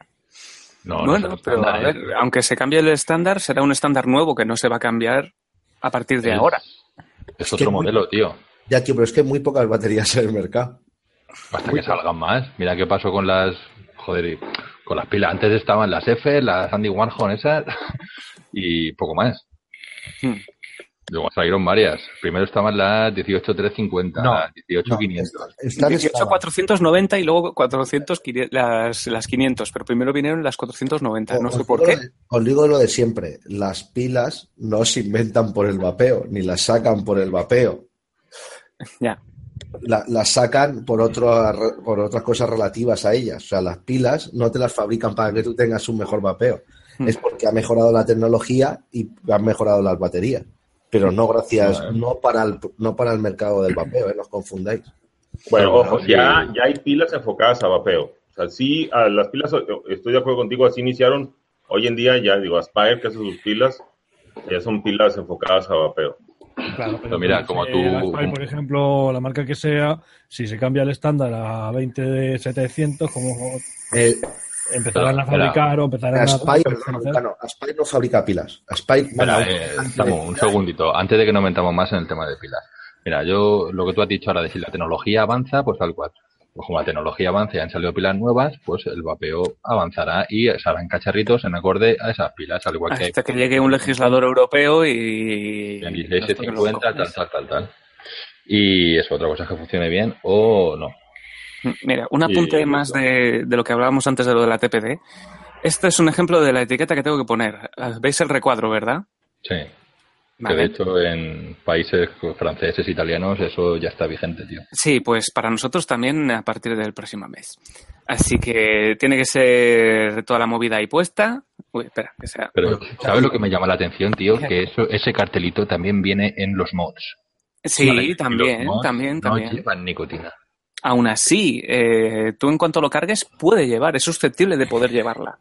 No, no bueno, pero a estándar, ver, ¿eh? aunque se cambie el estándar, será un estándar nuevo que no se va a cambiar a partir de Es- ahora. Es que otro muy- modelo, tío. Ya, tío, pero es que hay muy pocas baterías en el mercado. Hasta que salgan más. Mira qué pasó con las. Joder, con las pilas. Antes estaban las F, las Andy Warhol, esas. Y poco más. Hmm. Luego salieron varias. Primero estaban las 18350, No, las 18500. Están 18 490 y luego 400, quini- las, las 500, pero primero vinieron las 490, no Os sé por digo qué. lo de- Os digo lo de siempre, las pilas no se inventan por el vapeo, ni las sacan por el vapeo. Ya. La- las sacan por, otro, por otras cosas relativas a ellas. O sea, las pilas no te las fabrican para que tú tengas un mejor vapeo. Hmm. Es porque ha mejorado la tecnología y han mejorado las baterías. Pero no gracias, Vale. no para el, no para el mercado del vapeo, ¿eh? no os confundáis. Bueno, Pero ojo, ya, ya hay pilas enfocadas a vapeo. O sea, sí, a las pilas, estoy de acuerdo contigo, así iniciaron. Hoy en día ya, digo, Aspire, que hace sus pilas, ya son pilas enfocadas a vapeo. Claro, Pero mira, como tú- la Aspire, por ejemplo, la marca que sea, si se cambia el estándar a 20 de 700, como Eh, empezarán a fabricar o empezarán a... A hacer. no, Aspire no fabrica pilas. Aspire, bueno, eh, un segundito. Antes de que nos metamos más en el tema de pilas. Mira, yo lo que tú has dicho ahora de si la tecnología avanza, pues tal cual. Pues como la tecnología avanza y han salido pilas nuevas, pues el vapeo avanzará y se harán cacharritos en acorde a esas pilas, al igual que hay Hasta que llegue un legislador europeo y... en y 16, nos toque los 50, tal, tal, tal, tal. Y eso, otra cosa es que funcione bien o no. Mira, un Y- apunte más de, de lo que hablábamos antes de lo de la TPD. Este es un ejemplo de la etiqueta que tengo que poner. ¿Veis el recuadro, verdad? Sí. Que de hecho en países franceses, italianos, eso ya está vigente, tío. Sí, pues para nosotros también a partir del próximo mes. Así que tiene que ser toda la movida ahí puesta. Uy, espera, que sea. Pero, ¿sabes lo que me llama la atención, tío? Que eso, ese cartelito también viene en los mods. Sí, Vale, y los también, mods también, no también. llevan nicotina. Aún así, eh, tú en cuanto lo cargues, puede llevar, es susceptible de poder llevarla.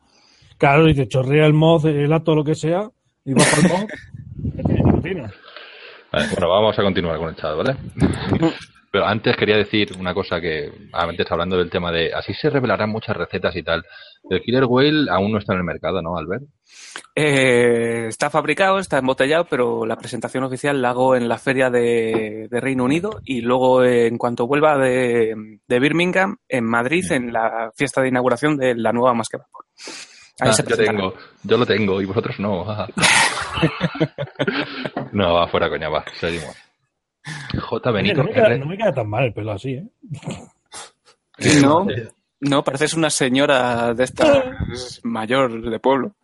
Claro, y te chorrea el mod, el acto, lo que sea, y vas el mod. Vale, bueno, vamos a continuar con el chat, ¿vale? Pero antes quería decir una cosa que, antes hablando del tema de, así se revelarán muchas recetas y tal. El Killer Whale aún no está en el mercado, ¿no, Albert? Eh, está fabricado, está embotellado, pero la presentación oficial la hago en la feria de, de Reino Unido y luego eh, en cuanto vuelva de, de Birmingham, en Madrid, en la fiesta de inauguración de la nueva Más que Vapor. Ahí Ah, se yo tengo, yo lo tengo y vosotros no. no, va fuera coña, va, seguimos. J. Oye, Benito no, me queda, R. no me queda tan mal el pelo así, ¿eh? No, no, pareces una señora de estas mayor de pueblo.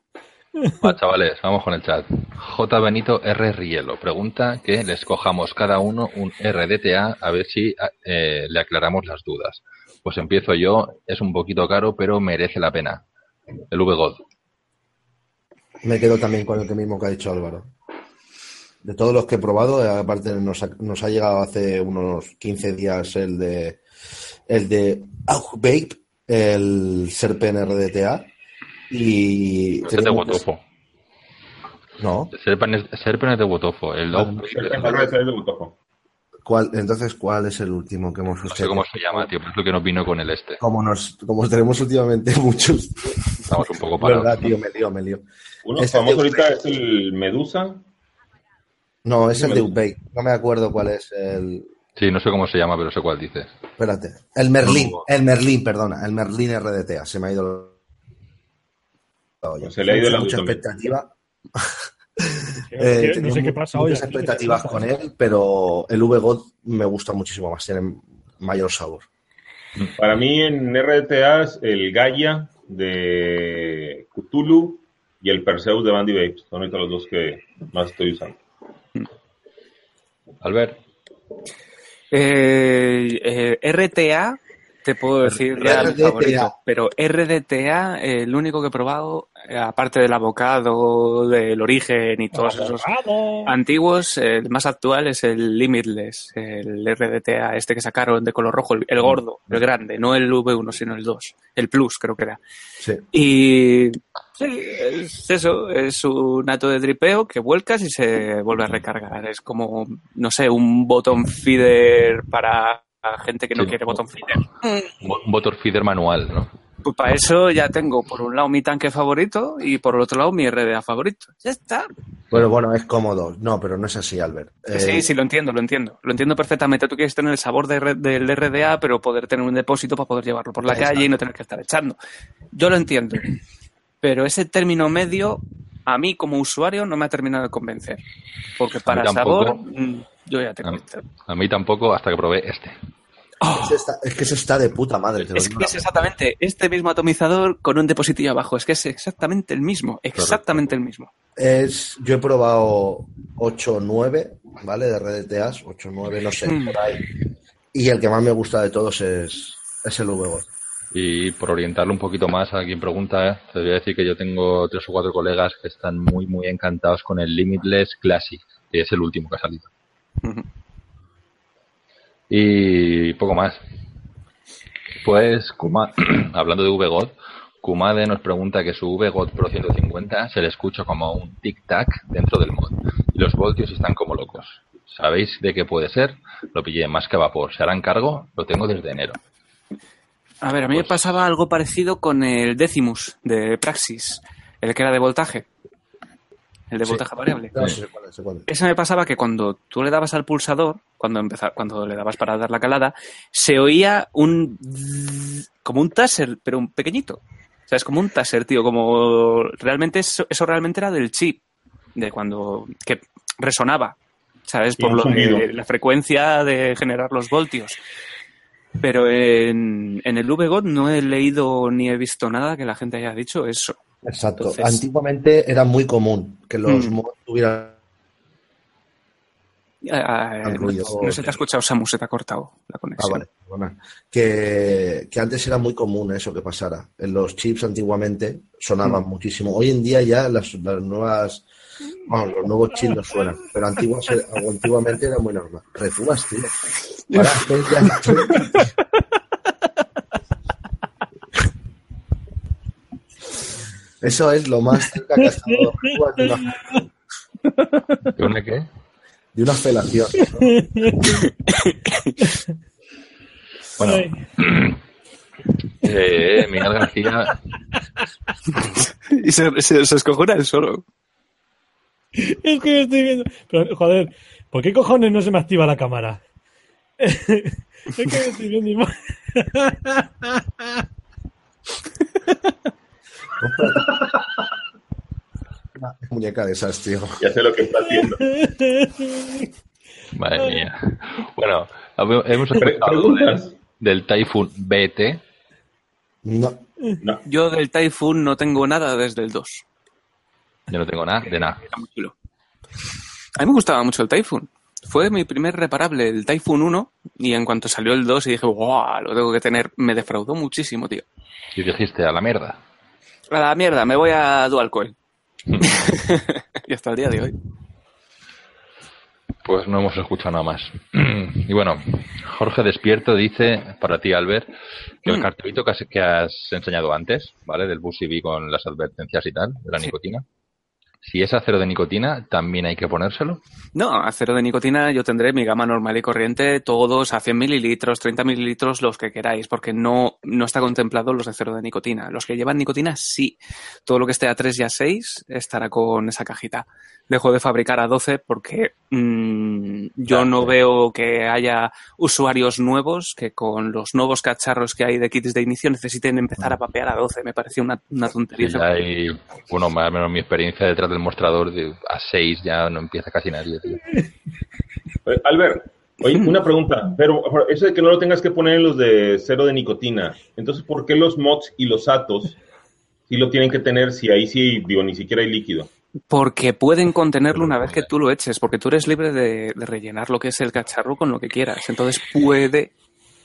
Va, chavales, vamos con el chat. J. Benito R. Rielo pregunta que le escojamos cada uno un RDTA a ver si eh, le aclaramos las dudas. Pues empiezo yo, es un poquito caro, pero merece la pena. El VGod. Me quedo también con el que mismo que ha dicho Álvaro. De todos los que he probado, aparte nos ha, nos ha llegado hace unos 15 días el de el de Vape, el Serpen RDTA y Este es de Wotofo. no, Serpen es, Serpen es de Wotofo. El Ah, es de Butojo. ¿cuál, entonces ¿cuál es el último que hemos no sé cómo se llama, tío, pero es lo que nos vino con el este. Como nos como tenemos últimamente muchos, Estamos un poco parados. verdad, tío, me lío, me lío. Uno Este famoso ahorita es el Medusa. No, es el de. Vape. No me acuerdo cuál es el Sí, no sé cómo se llama, pero sé cuál dices. Espérate. El Merlín, No. el Merlín, perdona, el Merlín RDTA. Se me ha ido la olla. Se le ha ido la mucha expectativa. Eh, que- tenía no sé qué pasa hoy. muchas aquí, ¿qué expectativas pasa? con él, pero el VGod me gusta muchísimo más, tiene mayor sabor. Para mí en RDTA es el Gaia de Cthulhu y el Perseus de Bandy Babes. Son ahorita los dos que más estoy usando. Albert, Eh, eh, RTA, te puedo decir RDTA. favorito, pero RDTA, eh, el único que he probado, aparte del abocado, del origen y todos esos antiguos, eh, el más actual es el Limitless, el RDTA este que sacaron de color rojo, el, el gordo, el grande, no el V1, sino el 2, el Plus creo que era. Sí. Y sí, es eso, es un ato de dripeo que vuelcas y se vuelve a recargar. Es como, no sé, un botón feeder para gente que no Sí. quiere botón feeder. un bo- un motor feeder manual, ¿no? Pues para eso ya tengo por un lado mi tanque favorito y por el otro lado mi RDA favorito. Ya está. Bueno, bueno, es cómodo. No, pero no es así, Albert. Eh, Sí, sí, lo entiendo, lo entiendo. Lo entiendo perfectamente. Tú quieres tener el sabor de del RDA, pero poder tener un depósito para poder llevarlo por la Exacto. calle y no tener que estar echando. Yo lo entiendo. Pero ese término medio, a mí como usuario, no me ha terminado de convencer. Porque para sabor, mm, yo ya tengo. A mí, a mí tampoco hasta que probé este. Es, esta- es que se está de puta madre. te lo Es digo. que es exactamente este mismo atomizador con un depositillo abajo. Es que es exactamente el mismo. Exactamente el mismo. Es, yo he probado 8 o 9, ¿vale? De RDTAs, 8 o 9, no sé, Mm. por ahí. Y el que más me gusta de todos es, es el VGod. Y por orientarlo un poquito más a quien pregunta, ¿eh? te voy a decir que yo tengo tres o cuatro colegas que están muy, muy encantados con el Limitless Classic, que es el último que ha salido. Y poco más. Pues, Kuma- hablando de VGod, Kumade nos pregunta que su VGod Pro 150 se le escucha como un tic-tac dentro del mod. Y los voltios están como locos. ¿Sabéis de qué puede ser? Lo pillé en más que vapor. ¿Se harán cargo? Lo tengo desde enero. A ver, a mí me Pues- pasaba algo parecido con el Decimus de Praxis, el que era de voltaje. El de Sí. voltaje variable. No. Ese me pasaba que cuando tú le dabas al pulsador, cuando empezaba, cuando le dabas para dar la calada, se oía un como un taser, pero un pequeñito. O sea, es como un taser, tío, como realmente eso, eso realmente era del chip, de cuando que resonaba, ¿sabes? Por lo de la frecuencia de generar los voltios. Pero en, en el VGOT no he leído ni he visto nada que la gente haya dicho eso. Exacto. Entonces- Antiguamente era muy común que los Mm. mods tuvieran Ah, Al no, no se te ha escuchado, Samu, se te ha cortado la Ah, conexión. vale. Que, que antes era muy común eso que pasara. En los chips antiguamente sonaban Mm. muchísimo. Hoy en día ya las, las nuevas, bueno, los nuevos chips no suenan, pero antiguas, antiguamente era muy normal. Refugas, tío. Para, ya- Eso es lo más cerca que ha estado de una, ¿De una qué? de una felación. Bueno, Ay, eh, Miguel García, Y se, se, se escojona el solo. es que yo estoy viendo. Pero, joder, ¿por qué cojones no se me activa la cámara? es que yo estoy viendo. Muñeca de esas, tío. Ya sé lo que está haciendo. madre mía. Bueno, hemos escuchado del, del Typhoon BT. No, No. Yo del Typhoon no tengo nada desde el 2. Yo no tengo nada de nada. Era muy chulo. A mí me gustaba mucho el Typhoon. Fue mi primer reparable, el Typhoon 1, y en cuanto salió el 2 y dije, ¡guau! Lo tengo que tener. Me defraudó muchísimo, tío. Y dijiste, a la mierda. A la mierda, me voy a Dual Coil. y hasta el día de hoy. Pues no hemos escuchado nada más. Y bueno, Jorge Despierto dice para ti, Albert, que el Mm. cartelito que has, que has enseñado antes, ¿vale? Del Bus con las advertencias y tal, de la Sí. nicotina. Si es acero de nicotina, también hay que ponérselo. No, a cero de nicotina yo tendré mi gama normal y corriente, todos a 100 mililitros, 30 mililitros, los que queráis, porque no, no está contemplado los de cero de nicotina. Los que llevan nicotina, sí. Todo lo que esté a 3 y a 6 estará con esa cajita. Dejo de fabricar a 12 porque mm, yo no veo que haya usuarios nuevos que con los nuevos cacharros que hay de kits de inicio necesiten empezar a papear a 12. Me parece una, una tontería. Hay, bueno, más o menos mi experiencia detrás del mostrador, de, a 6 ya no empieza casi nadie. tío. Eh, Albert, oye, una pregunta, pero eso de que no lo tengas que poner en los de cero de nicotina, entonces, ¿por qué los mods y los atos sí lo tienen que tener si ahí sí, digo, ni siquiera hay líquido? Porque pueden contenerlo una vez que tú lo eches, porque tú eres libre de, de rellenar lo que es el cacharro con lo que quieras. Entonces puede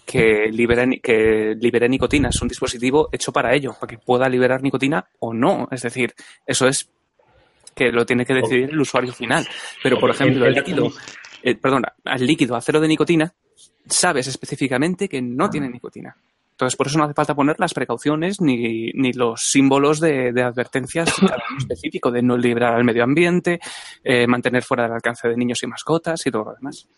que libere, que libere nicotina. Es un dispositivo hecho para ello, para que pueda liberar nicotina o no. Es decir, eso es que lo tiene que decidir el usuario final. Pero, por ejemplo, el líquido, eh, perdona, al líquido a cero de nicotina, sabes específicamente que no tiene nicotina. Entonces, por eso no hace falta poner las precauciones ni, ni los símbolos de, de advertencias específico de no liberar al medio ambiente, eh, mantener fuera del alcance de niños y mascotas y todo lo demás.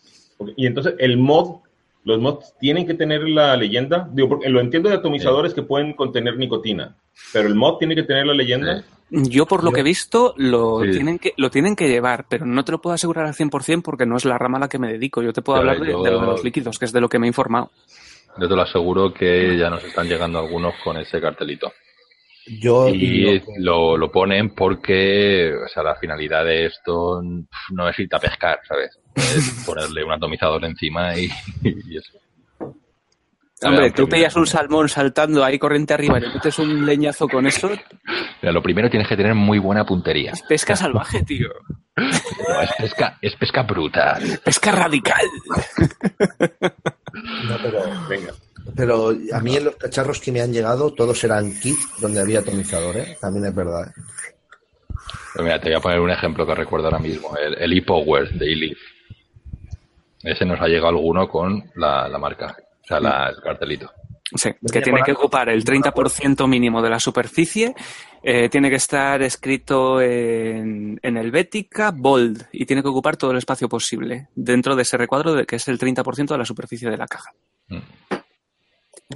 Y entonces, el mod, los mods tienen que tener la leyenda, digo, porque lo entiendo de atomizadores que pueden contener nicotina, pero el mod tiene que tener la leyenda. Yo, por lo que he visto, lo, Sí. tienen que, lo tienen que llevar, pero no te lo puedo asegurar al 100% porque no es la rama a la que me dedico. Yo te puedo Pero hablar de, de lo de los líquidos, que es de lo que me he informado. Yo te lo aseguro que ya nos están llegando algunos con ese cartelito. Yo Y lo- lo, lo ponen porque, o sea, la finalidad de esto no es irte a pescar, ¿sabes? Es ponerle un atomizador encima y, y eso. Hombre, tú pillas un salmón saltando ahí corriente arriba y le metes un leñazo con eso, mira, lo primero tienes que tener muy buena puntería. es pesca salvaje, tío. No, es pesca, es pesca brutal. Pesca radical. no, pero, Venga. Pero a mí en los cacharros que me han llegado todos eran kits donde había atomizador, ¿eh? También es verdad. ¿eh? Pues mira, te voy a poner un ejemplo que recuerdo ahora mismo, el, el ePower de eLeaf. Ese nos ha llegado alguno con la, la marca, o sea, la- el cartelito. Sí, que tiene que ocupar el 30% mínimo de la superficie, eh, tiene que estar escrito en, en Helvética, bold, y tiene que ocupar todo el espacio posible dentro de ese recuadro de que es el 30% de la superficie de la caja.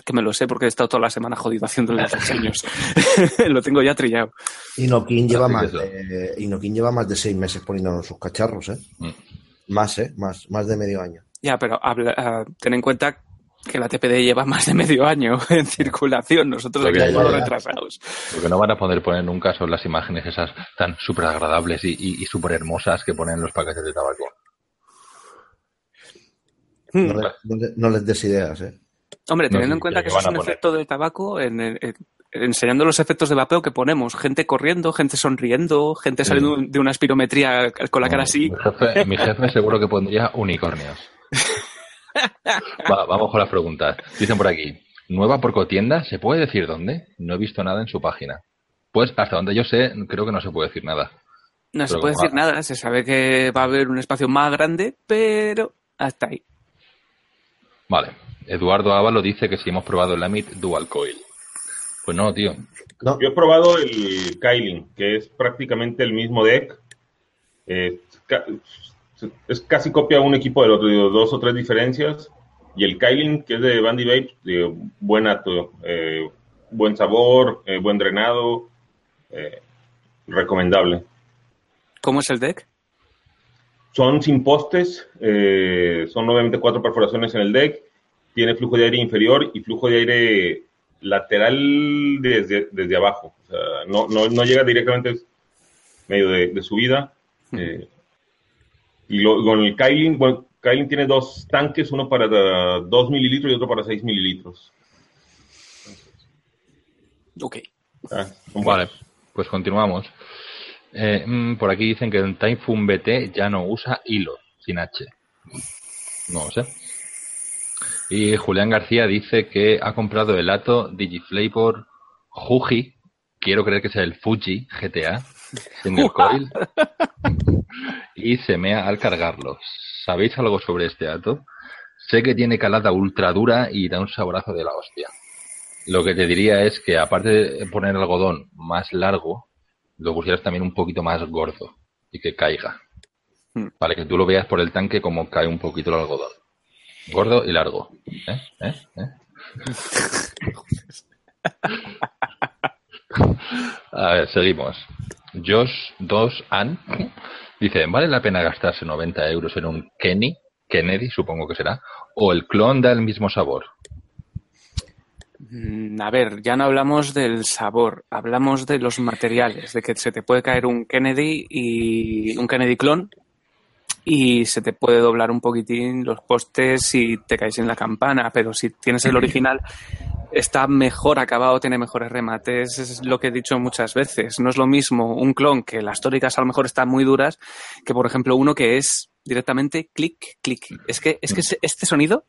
Que me lo sé porque he estado toda la semana jodido haciendo los diseños. lo tengo ya trillado. Inokin lleva más de, Inokin lleva más de seis meses poniéndonos sus cacharros, ¿eh? Mm. Más, ¿eh? Más, más de medio año. Ya, pero habla- ah, ten en cuenta que la TPD lleva más de medio año en circulación. Nosotros aquí estamos retrasados. Lo que no van a poder poner nunca son las imágenes esas tan súper agradables y, y, y súper hermosas que ponen los paquetes de tabaco. No, le- no le- no les des ideas, ¿eh? Hombre, teniendo en cuenta que que eso es un poner. efecto de tabaco, en, en- en- enseñando los efectos de vapeo que ponemos, gente corriendo, gente sonriendo, gente Sí. saliendo de una espirometría con la cara así. Mi jefe, mi jefe seguro que pondría unicornios. Va, vamos con las preguntas. Dicen por aquí, nueva porcotienda, ¿se puede decir dónde? No he visto nada en su página. Pues hasta donde yo sé, creo que no se puede decir nada. No se puede decir nada, se sabe que va a haber un espacio más grande, pero hasta ahí. Vale. Eduardo Ávalo dice que si hemos probado el Amit Dual Coil. Pues no, tío. No, Yo he probado el Kyling, que es prácticamente el mismo deck. Eh, es casi copia un equipo del otro, digo, dos o tres diferencias. Y el Kylin, que es de Bandy Babe, eh, buen ato, eh, buen sabor, eh, buen drenado, eh, recomendable. ¿Cómo es el deck? Son sin postes, eh, son obviamente cuatro perforaciones en el deck, tiene flujo de aire inferior y flujo de aire lateral desde, desde abajo. O sea, no, no, no llega directamente medio de, de subida. eh, y lo- con el Kylin, bueno, Kylin tiene dos tanques, uno para 2 mililitros y otro para 6 mililitros. Ok. Ah, Vale, pues continuamos. Eh, mm, por aquí dicen que el Typhoon BT ya no usa hilo, sin H. No sé. Y Julián García dice que ha comprado el Ato Digiflavor Juji, quiero creer que sea el Fuji GTA, single coil, y se mea al cargarlo. ¿Sabéis algo sobre este Ato? Sé que tiene calada ultra dura y da un saborazo de la hostia. Lo que te diría es que aparte de poner algodón más largo, lo pusieras también un poquito más gordo y que caiga. Hmm. Para que tú lo veas por el tanque como cae un poquito el algodón. Gordo y largo. ¿Eh? ¿Eh? ¿Eh? A ver, seguimos. Josh 2 An dice, ¿vale la pena gastarse 90 euros en un Kenny? Kennedy, supongo que será. ¿O el clon da el mismo sabor? Mm, A ver, ya no hablamos del sabor, hablamos de los materiales, de que se te puede caer un Kennedy y un Kennedy clon y se te puede doblar un poquitín los postes y te caes en la campana, pero si tienes el original está mejor acabado, tiene mejores remates, es lo que he dicho muchas veces. No es lo mismo un clon que las tóricas a lo mejor están muy duras que por ejemplo uno que es directamente clic, clic. Es que, es que este sonido,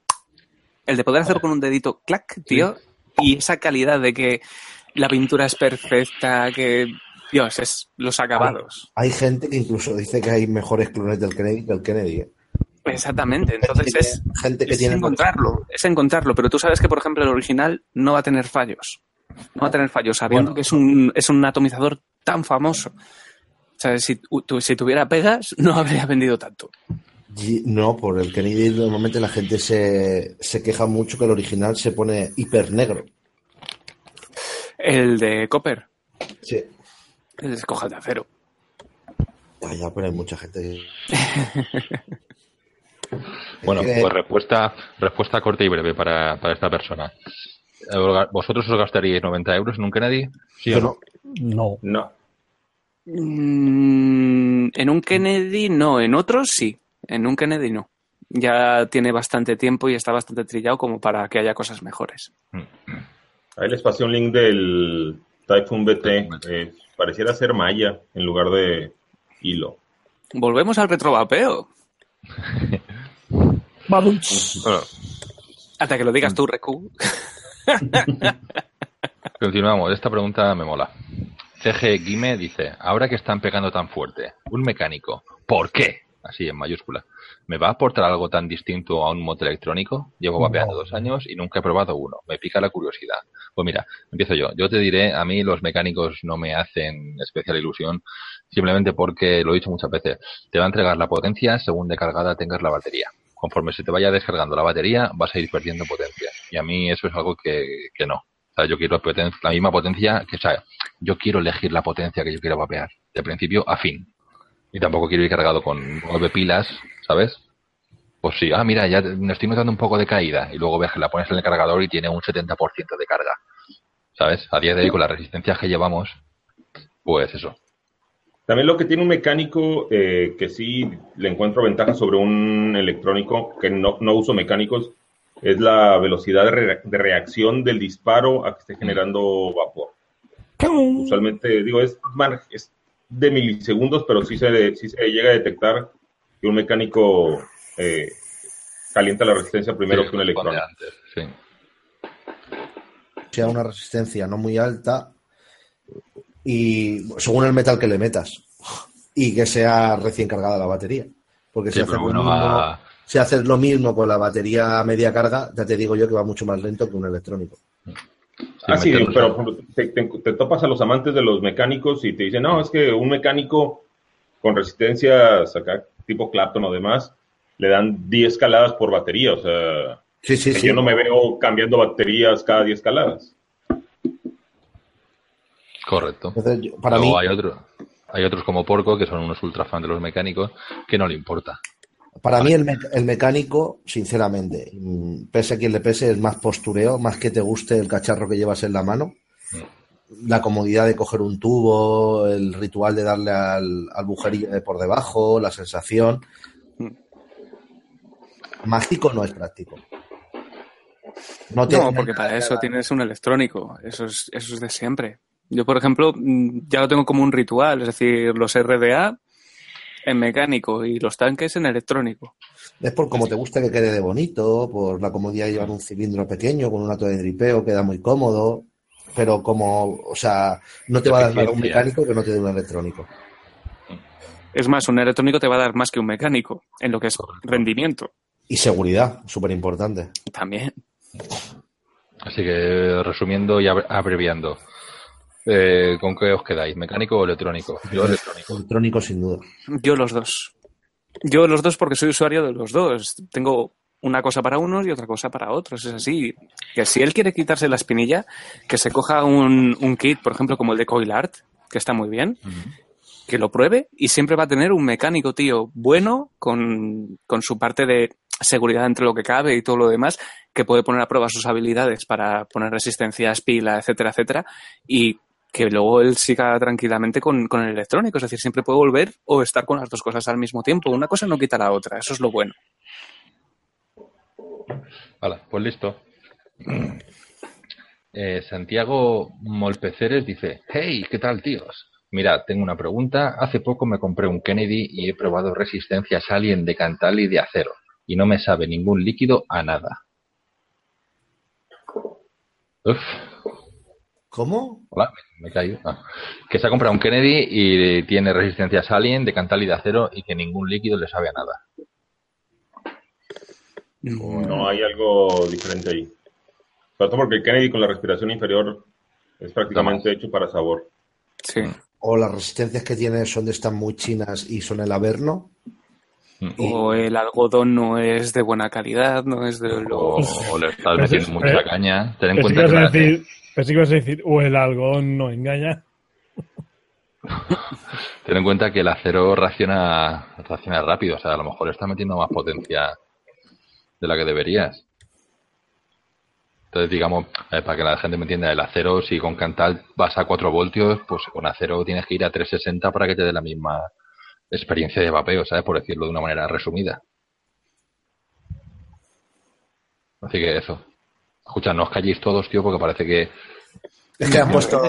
el de poder hacer con un dedito clac, tío, y esa calidad de que la pintura es perfecta, que Dios, es los acabados. Hay gente que incluso dice que hay mejores clones del Kennedy que el Kennedy. ¿eh? Exactamente, entonces es, gente que es tiene encontrarlo, es encontrarlo, pero tú sabes que por ejemplo el original no va a tener fallos. No va a tener fallos, sabiendo Bueno. que es un, es un atomizador tan famoso. O sea, si, tu- si tuviera pegas, no habría vendido tanto. No, por el Kennedy normalmente la gente se, se queja mucho que el original se pone hiper negro. El de Copper, Sí. El de escoja de acero. Ya, ya, pero hay mucha gente. Bueno, pues respuesta, respuesta corta y breve para, para esta persona. ¿Vosotros os gastaríais 90 euros en un Kennedy? ¿Sí Yo o no? no. No. No. Mm, en un Kennedy no, en otros sí, en un Kennedy no. Ya tiene bastante tiempo y está bastante trillado como para que haya cosas mejores. Ahí les pasé un link del Typhoon BT. eh, pareciera ser malla en lugar de hilo. Volvemos al retrovapeo. Bueno, Hasta que lo digas tú, Recu. continuamos. Esta pregunta me mola. CG Guime dice, ahora que están pegando tan fuerte, un mecánico, ¿por qué? Así en mayúscula. ¿Me va a aportar algo tan distinto a un moto electrónico? Llevo vapeando No. dos años y nunca he probado uno. Me pica la curiosidad. Pues mira, empiezo yo. Yo te diré, a mí los mecánicos no me hacen especial ilusión, simplemente porque, lo he dicho muchas veces, te va a entregar la potencia según de cargada tengas la batería. Conforme se te vaya descargando la batería, vas a ir perdiendo potencia. Y a mí eso es algo que, que no. O sea, yo quiero la misma potencia que, o sea, yo quiero elegir la potencia que yo quiero vapear, de principio a fin. Y tampoco quiero ir cargado con nueve pilas, ¿sabes? Pues sí, ah, mira, ya me estoy notando un poco de caída. Y luego ves que la pones en el cargador y tiene un 70% de carga. ¿Sabes? A día de hoy, con las resistencias que llevamos, pues eso. También lo que tiene un mecánico eh, que sí le encuentro ventaja sobre un electrónico que no, no uso mecánicos es la velocidad de, re- de reacción del disparo a que esté generando vapor. Usualmente, digo, es, es de milisegundos, pero sí se, sí se llega a detectar que un mecánico eh, calienta la resistencia primero Sí, que un antes, sí. sea una resistencia no muy alta y según el metal que le metas y que sea recién cargada la batería. Porque si, Sí, haces bueno, mismo, si haces lo mismo con la batería a media carga, ya te digo yo que va mucho más lento que un electrónico. Ah, sí, pero en- por ejemplo, te, te- te topas a los amantes de los mecánicos y te dicen, no, es que un mecánico con resistencias acá, tipo Clapton o demás, le dan 10 caladas por batería. O sea, Sí, sí, Que sí. Yo no me veo cambiando baterías cada 10 caladas. Correcto. Entonces, yo- para Luego mí, hay otros. Hay otros como Porco, que son unos ultra fan de los mecánicos, que no le importa. Para mí el, me- el mecánico, sinceramente, mm, pese a quien le pese, es más postureo, más que te guste el cacharro que llevas en la mano. La comodidad de coger un tubo, el ritual de darle al, al bujerillo de por debajo, la sensación. Mágico no es práctico. No, No, porque para eso tienes un electrónico. Eso es, eso es de siempre. Yo, por ejemplo, mm, ya lo tengo como un ritual, es decir, los RDA en mecánico y los tanques en electrónico. Es por como te gusta que quede de bonito, por la comodidad de llevar un cilindro pequeño con un ato de dripeo, queda muy cómodo, pero como, o sea, no te va a dar nada un mecánico que no te dé un electrónico. Es más, un electrónico te va a dar más que un mecánico en lo que es rendimiento. Y seguridad, súper importante. También. Así que, resumiendo y abre- abreviando, eh, ¿con qué os quedáis? ¿Mecánico o electrónico? Yo electrónico. Electrónico sin duda. Yo los dos. Yo los dos porque soy usuario de los dos. Tengo una cosa para unos y otra cosa para otros. Es así. Que si él quiere quitarse la espinilla, que se coja un, un kit, por ejemplo, como el de Coil Art, que está muy bien, que lo pruebe y siempre va a tener un mecánico, tío, bueno, con, con su parte de seguridad entre lo que cabe y todo lo demás, que puede poner a prueba sus habilidades para poner resistencias, pila, etcétera, etcétera, y que luego él siga tranquilamente con, con el electrónico. Es decir, siempre puede volver o estar con las dos cosas al mismo tiempo. Una cosa no quita la otra. Eso es lo bueno. Vale, pues listo. Eh, Santiago Molpeceres dice, hey, ¿qué tal, tíos? Mira, tengo una pregunta. Hace poco me compré un Kennedy y he probado resistencias Alien de Cantal y de acero. Y no me sabe ningún líquido a nada. Uf, ¿Cómo? hola, me, me he caído. Ah. Que se ha comprado un Kennedy y tiene resistencias Alien de Cantal y de acero y que ningún líquido le sabe a nada. No hay algo diferente ahí. Sobre todo porque el Kennedy con la respiración inferior es prácticamente hecho para sabor. Sí. O las resistencias que tiene son de estas muy chinas y son el averno. O el algodón no es de buena calidad, no es de lo... O, o le estás metiendo mucha eh, caña. Ten en que, cuenta que a la- decir, pensé que ibas a decir, o el algodón no engaña. Ten en cuenta que el acero reacciona, reacciona rápido, o sea, a lo mejor está metiendo más potencia de la que deberías. Entonces, digamos, eh, para que la gente me entienda, el acero, si con Cantal vas a 4 voltios, pues con acero tienes que ir a 360 para que te dé la misma experiencia de vapeo, ¿sabes? Por decirlo de una manera resumida. Así que eso. Escucha, no os calléis todos, tío, porque parece que Es que han puesto.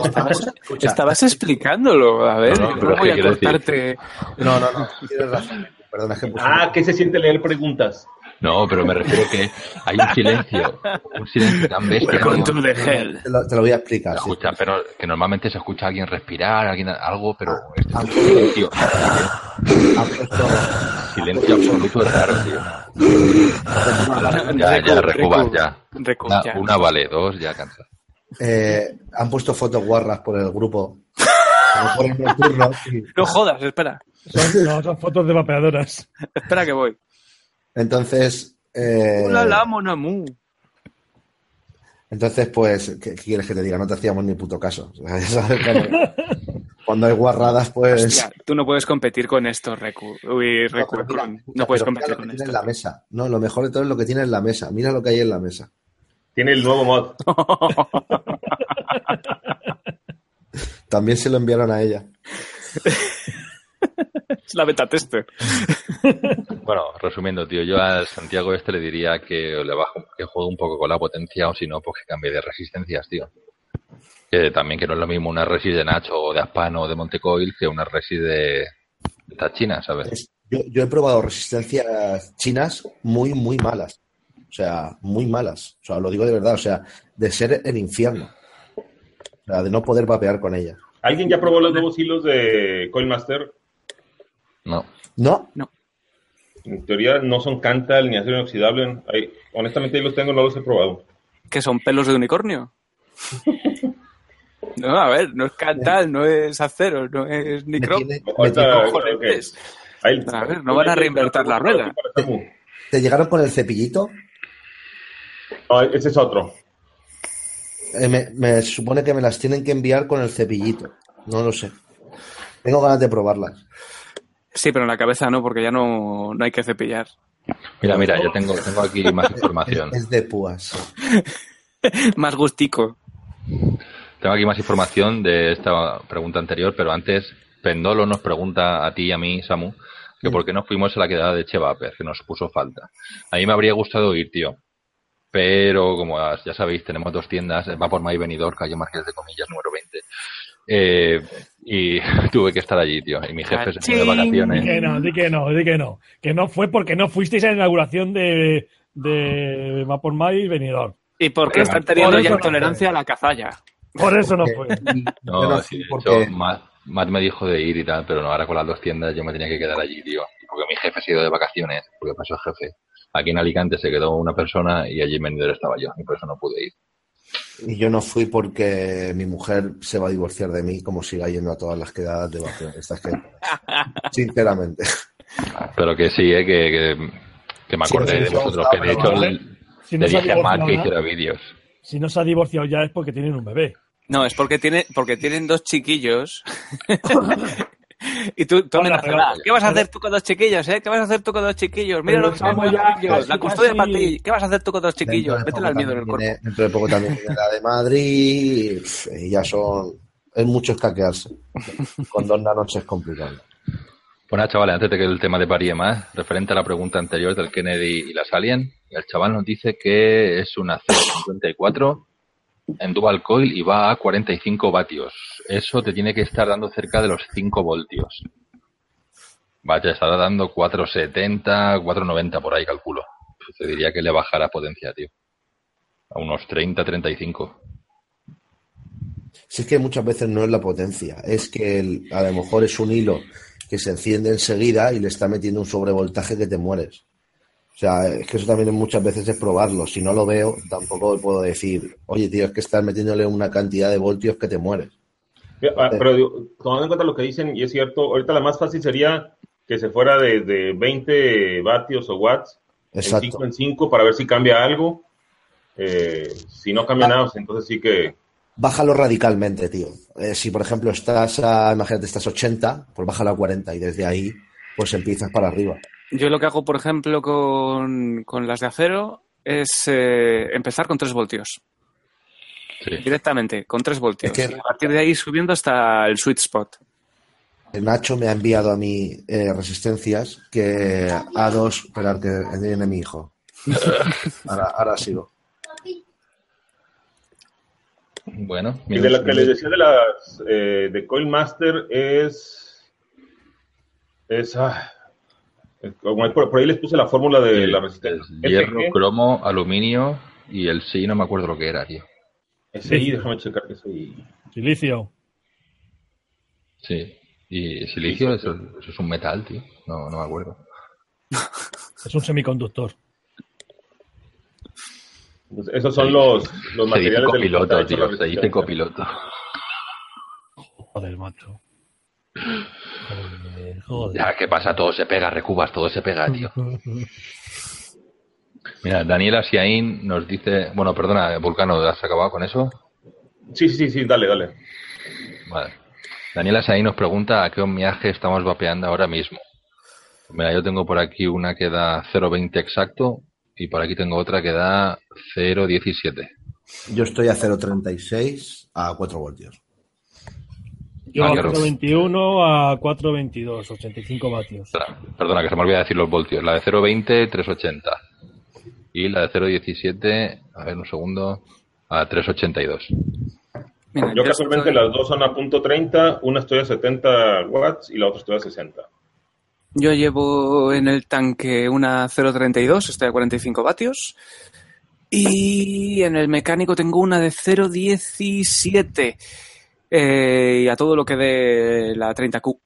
Escucha, Estabas explicándolo. A ver, No, no, pero es voy que a decir- cortarte. No, no, no. Tienes razón. Perdona, es que Ah, ¿qué se siente leer preguntas? No, pero me refiero que hay un silencio, un silencio tan bestia. Welcome tío. to the hell. te, lo, te lo voy a explicar. sí. Escucha, pero que normalmente se escucha a alguien respirar, alguien algo, pero este Ah, es un silencio, Han puesto, silencio absoluto es raro, tío. Ya, ya, recubas, ya. Una, vale, dos ya cansa. eh, han puesto fotos guarras por el grupo. Por el nocturno, y- No jodas, espera. Son, no, son fotos de vapeadoras. Espera que voy. Entonces, eh, Hola, la entonces, pues, ¿qué, qué quieres que te diga? No te hacíamos ni puto caso. Cuando, cuando hay guarradas, pues. Hostia, tú no puedes competir con esto, Recu. Uy, No, Recu. pero mira, No, escucha, puedes competir lo con esto. en la mesa. No, lo mejor de todo es lo que tiene en la mesa. Mira lo que hay en la mesa. Tiene el nuevo mod. También se lo enviaron a ella. Es la beta tester. Bueno, resumiendo, tío, yo al Santiago este le diría que le bajo, que juegue un poco con la potencia o si no, pues que cambie de resistencias, tío. Que también que no es lo mismo una resi de Nacho o de Aspano o de Montecoil que una resi de, de esta China, ¿sabes? Es- Yo, yo he probado resistencias chinas muy, muy malas. O sea, muy malas. O sea, lo digo de verdad. O sea, de ser el infierno. O sea, de no poder vapear con ellas. ¿Alguien ya probó los nuevos hilos de Coilmaster? No. No, En teoría no son Cantal ni acero inoxidable. Ahí- honestamente ahí los tengo, no los he probado. ¿Qué son pelos de unicornio? No, a ver, no es cantal, no es acero, no es me nicro. tiene- me Ahorita- tiene- cojones ok. es? Ahí- A ver, no van a reinventar la rueda. ¿Te llegaron con el cepillito? No, ese es otro. Eh, me, me supone que me las tienen que enviar con el cepillito. No lo sé. Tengo ganas de probarlas. Sí, pero en la cabeza no, porque ya no, no hay que cepillar. Mira, mira, yo tengo, tengo aquí más información. Es, es de púas. Más gustico. Tengo aquí más información de esta pregunta anterior, pero antes Pendolo nos pregunta a ti y a mí, Samu, que por qué no fuimos a la quedada de Chevaper, que nos puso falta. A mí me habría gustado ir, tío. Pero, como ya sabéis, tenemos dos tiendas, va por My Venidor, calle Marqués de Comillas, número 20. Eh, y tuve que estar allí, tío. Y mi jefe se fue de Di vacaciones. que no, di que no, di que no. Que no fue porque no fuisteis a la inauguración de, de Vapormay y Venidor. ¿Y por qué Pero están por teniendo eso ya no intolerancia a la cazalla? Por eso no fue. No, no sí, de porque hecho, Matt, Matt me dijo de ir y tal, pero no, ahora con las dos tiendas yo me tenía que quedar allí, tío. Porque mi jefe se ha ido de vacaciones, porque pasó el jefe. Aquí en Alicante se quedó una persona y allí en Venidor estaba yo, y por eso no pude ir. Y yo no fui porque mi mujer se va a divorciar de mí como siga yendo a todas las quedadas de vacaciones. Estas que... Sinceramente. Pero que sí, eh, que, que, que me acordé sí, de vosotros, que de hecho le, Si le no ha dije a Matt que hiciera vídeos. si no se ha divorciado ya es porque tienen un bebé. No, es porque tiene, porque tienen dos chiquillos. y tú, tú Hola, ¿qué vas a hacer tú con dos chiquillos, eh? ¿Qué vas a hacer tú con dos chiquillos? Mira lo que ya casi, la custodia para ti. ¿Qué vas a hacer tú con dos chiquillos? Métele al miedo en el cuerpo. viene- dentro de poco también viene la de Madrid y, ya son... Es mucho escaquearse. Con dos nanos es complicado. Bueno, chavales, antes de que el tema de varíe más, referente a la pregunta anterior del Kennedy y las Alien, el chaval nos dice que es una C54 en dual coil y va a 45 vatios. Eso te tiene que estar dando cerca de los 5 voltios. Vaya, estará dando 470, 490 por ahí, calculo. Te diría que le bajará potencia, tío. A unos 30, 35. Si es que muchas veces no es la potencia, es que a lo mejor es un hilo que se enciende enseguida y le está metiendo un sobrevoltaje que te mueres. O sea, es que eso también muchas veces es probarlo. Si no lo veo, tampoco puedo decir, oye, tío, es que estás metiéndole una cantidad de voltios que te mueres. Ah, Pero digo, tomando en cuenta lo que dicen, y es cierto, ahorita la más fácil sería que se fuera de, de 20 vatios o watts en Exacto. 5 en 5 para ver si cambia algo. Eh, si no cambia Ah. nada, pues entonces sí que... Bájalo radicalmente, tío. Eh, si, por ejemplo, estás a, imagínate, estás a 80, pues bájalo a 40 y desde ahí, pues empiezas para arriba. Yo lo que hago, por ejemplo, con, con las de acero es eh, empezar con 3 voltios. Sí. Directamente, con 3 voltios. Es que- Y a partir de ahí subiendo hasta el sweet spot. Nacho me ha enviado a mí eh, resistencias que a dos, esperar que viene mi hijo. Ahora, ahora sigo. Bueno, Y de lo que les decía de las eh, de Coil Master es... es ah, como por, por ahí les puse la fórmula de la resistencia. es hierro, cromo, aluminio y el sí, no me acuerdo lo que era, tío. SI, déjame checar que soy... Silicio. Sí. Y silicio, eso, eso es un metal, tío. No, no me acuerdo. Es un semiconductor. Pues esos son los, los Se dice materiales copiloto, tío. Se dice copiloto. Joder, macho. Joder, joder. Ya, ¿qué pasa? Todo se pega, recubas, todo se pega, tío. Mira, Daniela Siaín nos dice... Bueno, perdona, Vulcano, ¿has acabado con eso? Sí, sí, sí, dale, dale. Vale. Daniela Saín nos pregunta a qué homenaje estamos vapeando ahora mismo. Mira, yo tengo por aquí una que da 0.20 exacto y por aquí tengo otra que da 0.17. Yo estoy a 0.36 a 4 voltios. Yo Ah, a claro. 421 a 422, 85 vatios. Perdona, que se me olvida decir los voltios. La de 0.20, 3.80. Y la de 0.17, a ver un segundo, a 3.82. Mira, Yo casualmente estoy- las dos son a punto 30, una estoy a 70 watts y la otra estoy a 60. Yo llevo en el tanque una 0.32, estoy a 45 vatios. Y en el mecánico tengo una de 0.17. Eh, y a todo lo que dé la 30Q.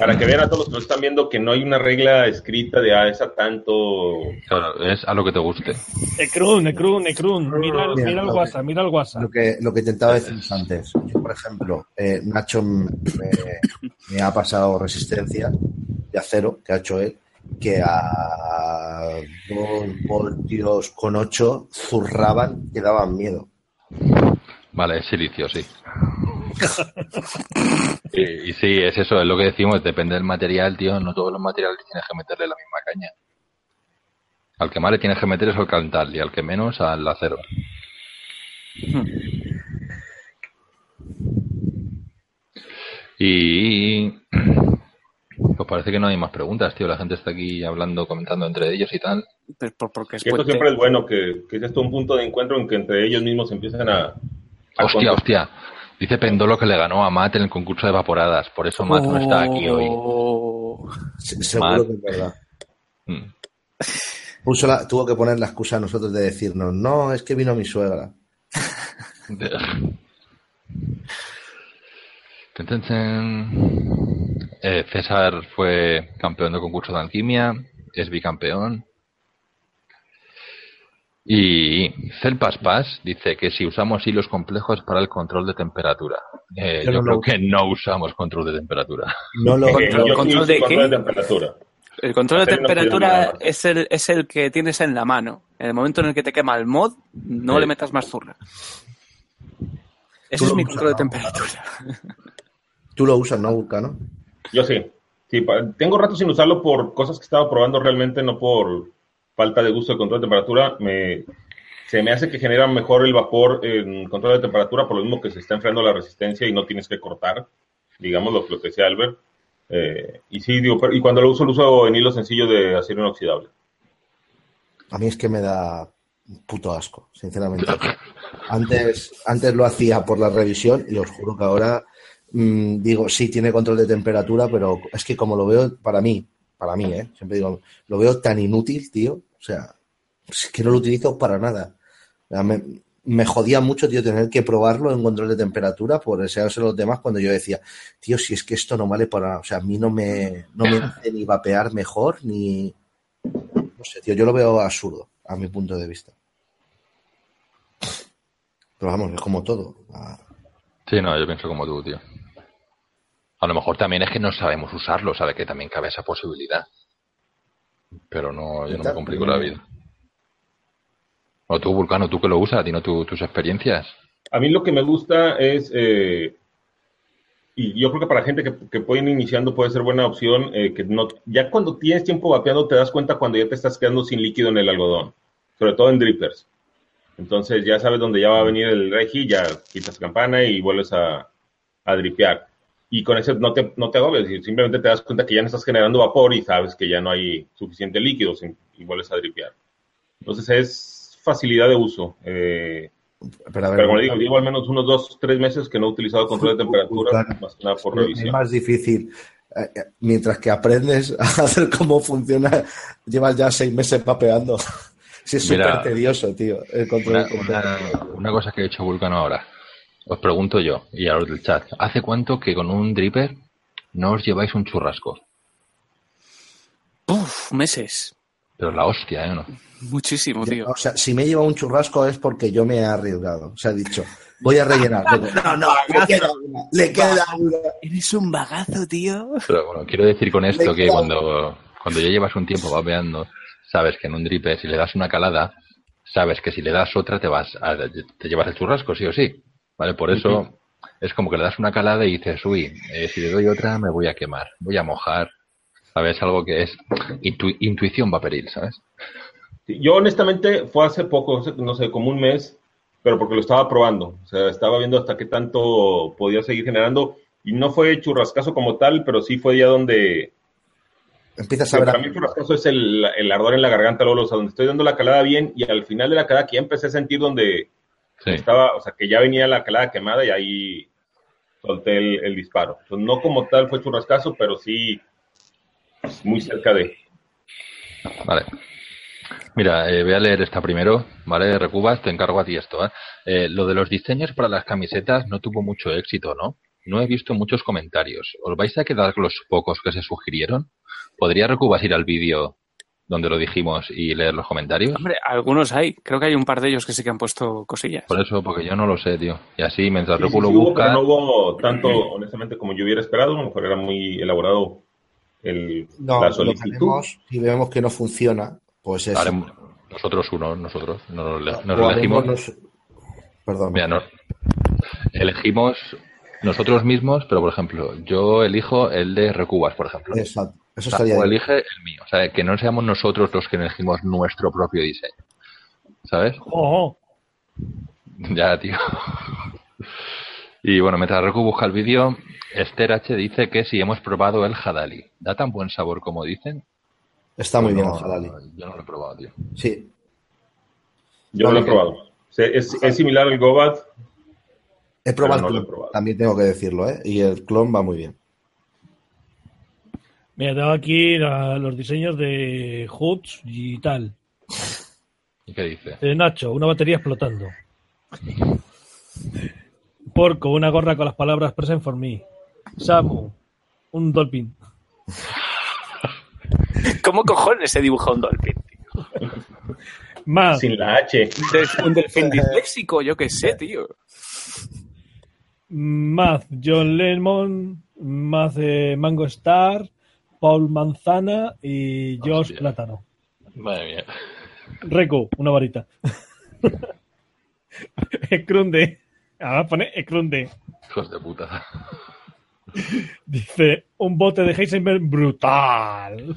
Para que vean a todos los que nos están viendo que no hay una regla escrita de a esa tanto. Claro, es a lo que te guste. Necrun, Necrun, Necrun. Mira, Mira, mira el WhatsApp, mira el WhatsApp. Lo que, lo que intentaba decir antes. Yo, por ejemplo, eh, Nacho me, me ha pasado resistencia de acero que ha hecho él, que a dos voltios con 8 zurraban que daban miedo. Vale, es silicio, sí. y, y sí, es eso, es lo que decimos, depende del material, tío, no todos los materiales tienes que meterle la misma caña. Al que más le tienes que meter es al cantal y al que menos al acero. Y pues parece que no hay más preguntas, tío. La gente está aquí hablando, comentando entre ellos y tal. Pues por- porque es esto siempre es bueno, que, que es esto un punto de encuentro en que entre ellos mismos empiezan a... a Hostia, contar. hostia. Dice Pendolo que le ganó a Matt en el concurso de evaporadas. Por eso Matt no está aquí hoy. Oh. Se- Seguro que es verdad. Mm. Puso la- tuvo que poner la excusa a nosotros de decirnos, no, es que vino mi suegra. Eh, César fue campeón del concurso de alquimia, es bicampeón. Y Celpaspas dice que si usamos hilos complejos para el control de temperatura. Eh, Yo yo no creo lo- que no usamos control de temperatura. No lo, Control- yo control sí, de control qué? de temperatura. El control de temperatura es el, es el que tienes en la mano. En el momento en el que te quema el mod, no Sí. le metas más zurra. Ese es mi usas, control de ¿no? temperatura. Tú lo usas, ¿no, Vulcano? Yo sí. sí tengo rato sin usarlo por cosas que estaba probando realmente, no por falta de gusto de control de temperatura. Me, se me hace que genera mejor el vapor en control de temperatura, por lo mismo que se está enfriando la resistencia y no tienes que cortar, digamos, lo, lo que decía Albert. Eh, y sí, digo, pero- y cuando lo uso, lo uso en hilo sencillo de acero inoxidable. A mí es que me da puto asco, sinceramente. Antes, antes lo hacía por la revisión y os juro que ahora mm, digo, sí, tiene control de temperatura, pero es que como lo veo, para mí, para mí, ¿eh? Siempre digo, lo veo tan inútil, tío. O sea, es que no lo utilizo para nada. Me, jodía mucho, tío, tener que probarlo en control de temperatura por a los demás cuando yo decía, tío, si es que esto no vale para nada. O sea, a mí no me, no me hace ni vapear mejor, ni... No sé, tío, yo lo veo absurdo, a mi punto de vista. Pero vamos, es como todo. Sí, no, yo pienso como tú, tío. A lo mejor también es que no sabemos usarlo, sabe que también cabe esa posibilidad. Pero no, yo no me complico la vida. O tú, Vulcano, tú que lo usas, dino tu- tus experiencias. A mí lo que me gusta es, eh, y yo creo que para gente que, que puede ir iniciando puede ser buena opción, eh, que no, ya cuando tienes tiempo vapeando te das cuenta cuando ya te estás quedando sin líquido en el algodón, sobre todo en drippers. Entonces ya sabes dónde ya va a venir el regi, ya quitas campana y vuelves a, a dripear. Y con eso no te, no te agobies, y simplemente te das cuenta que ya no estás generando vapor y sabes que ya no hay suficiente líquido sin- y vuelves a dripear. Entonces es facilidad de uso. Eh, Pero a ver, pero como le digo, llevo al menos unos dos, tres meses que no he utilizado control de temperatura, Claro. más que nada por es revisión. más difícil. Eh, eh, Mientras que aprendes a hacer cómo funciona, llevas ya seis meses vapeando. Sí, es súper tedioso, tío, el control Una, de temperatura. una- una cosa que ha hecho Vulcano ahora. Os pregunto yo, y a los del chat, ¿hace cuánto que con un dripper no os lleváis un churrasco? Uf, meses. Pero la hostia, ¿eh? ¿o no? Muchísimo, tío. O sea, si me lleva un churrasco es porque yo me he arriesgado. O sea, he dicho, voy a rellenar. No, no, le queda una, le queda una. Eres un bagazo, tío. Pero bueno, quiero decir con esto que cuando, cuando ya llevas un tiempo vapeando, sabes que en un dripper, si le das una calada, sabes que si le das otra te vas a- te llevas el churrasco, sí o sí. ¿Vale? Por eso es como que le das una calada y dices, uy, eh, si le doy otra me voy a quemar, voy a mojar. ¿Sabes? Algo que es intu- intuición vaporil, ¿sabes? Yo honestamente fue hace poco, no sé, como un mes, pero porque lo estaba probando. O sea, estaba viendo hasta qué tanto podía seguir generando. Y no fue churrascazo como tal, pero sí fue ya donde... Empiezas a ver. Para mí el churrascazo es el, el ardor en la garganta, luego, o sea, donde estoy dando la calada bien y al final de la calada que ya empecé a sentir donde Sí. estaba, o sea, que ya venía la calada quemada y ahí solté el, el disparo. Entonces, no como tal fue churrascazo, pero sí muy cerca de... Vale. Mira, eh, voy a leer esta primero, ¿vale? Recubas, te encargo a ti esto, ¿eh? Eh, Lo de los diseños para las camisetas no tuvo mucho éxito, ¿no? No he visto muchos comentarios. ¿Os vais a quedar con los pocos que se sugirieron? ¿Podría Recubas ir al vídeo donde lo dijimos y leer los comentarios? Hombre, algunos hay. Creo que hay un par de ellos que sí que han puesto cosillas. Por eso, porque yo no lo sé, tío. Y así, mientras Sí, sí, sí hubo, busca... pero no hubo tanto, honestamente, como yo hubiera esperado. A lo mejor era muy elaborado el, No, la lo solicitud. tenemos y vemos que no funciona, Pues. Haremos nosotros uno, nosotros. Nos, nos O haremos elegimos. nos- Perdón. Mira, nos- elegimos nosotros mismos, pero por ejemplo, yo elijo el de Recubas, por ejemplo. Exacto. Eso estaría bien. elige el mío. O sea, que no seamos nosotros los que elegimos nuestro propio diseño. ¿Sabes? Ya, tío. Y bueno, mientras Reku busca el vídeo, Esther H dice que si hemos probado el Hadali. ¿Da tan buen sabor como dicen? Está muy bien el halali. Yo no lo he probado, tío. Sí. Yo no lo he probado. Es, es similar al Gobat. He probado no el lo he clon, probado. también tengo que decirlo, ¿eh? Y el clon va muy bien. Mira, tengo aquí la- los diseños de hoods y tal. ¿Y qué dice? De Nacho, una batería explotando. Porco, una gorra con las palabras present for me. Samu, un dolphin. ¿Cómo cojones se dibuja un dolphin? Más, Sin la H. Un delfín disléxico, yo qué sé, tío. más John Lemon, más eh, Mango Star, Paul Manzana y Josh Hostia. Plátano. Madre mía. Reco, una varita. Ecrunde. Ahora pone Ecrunde. Hijos de puta. Dice, un bote de Heisenberg brutal.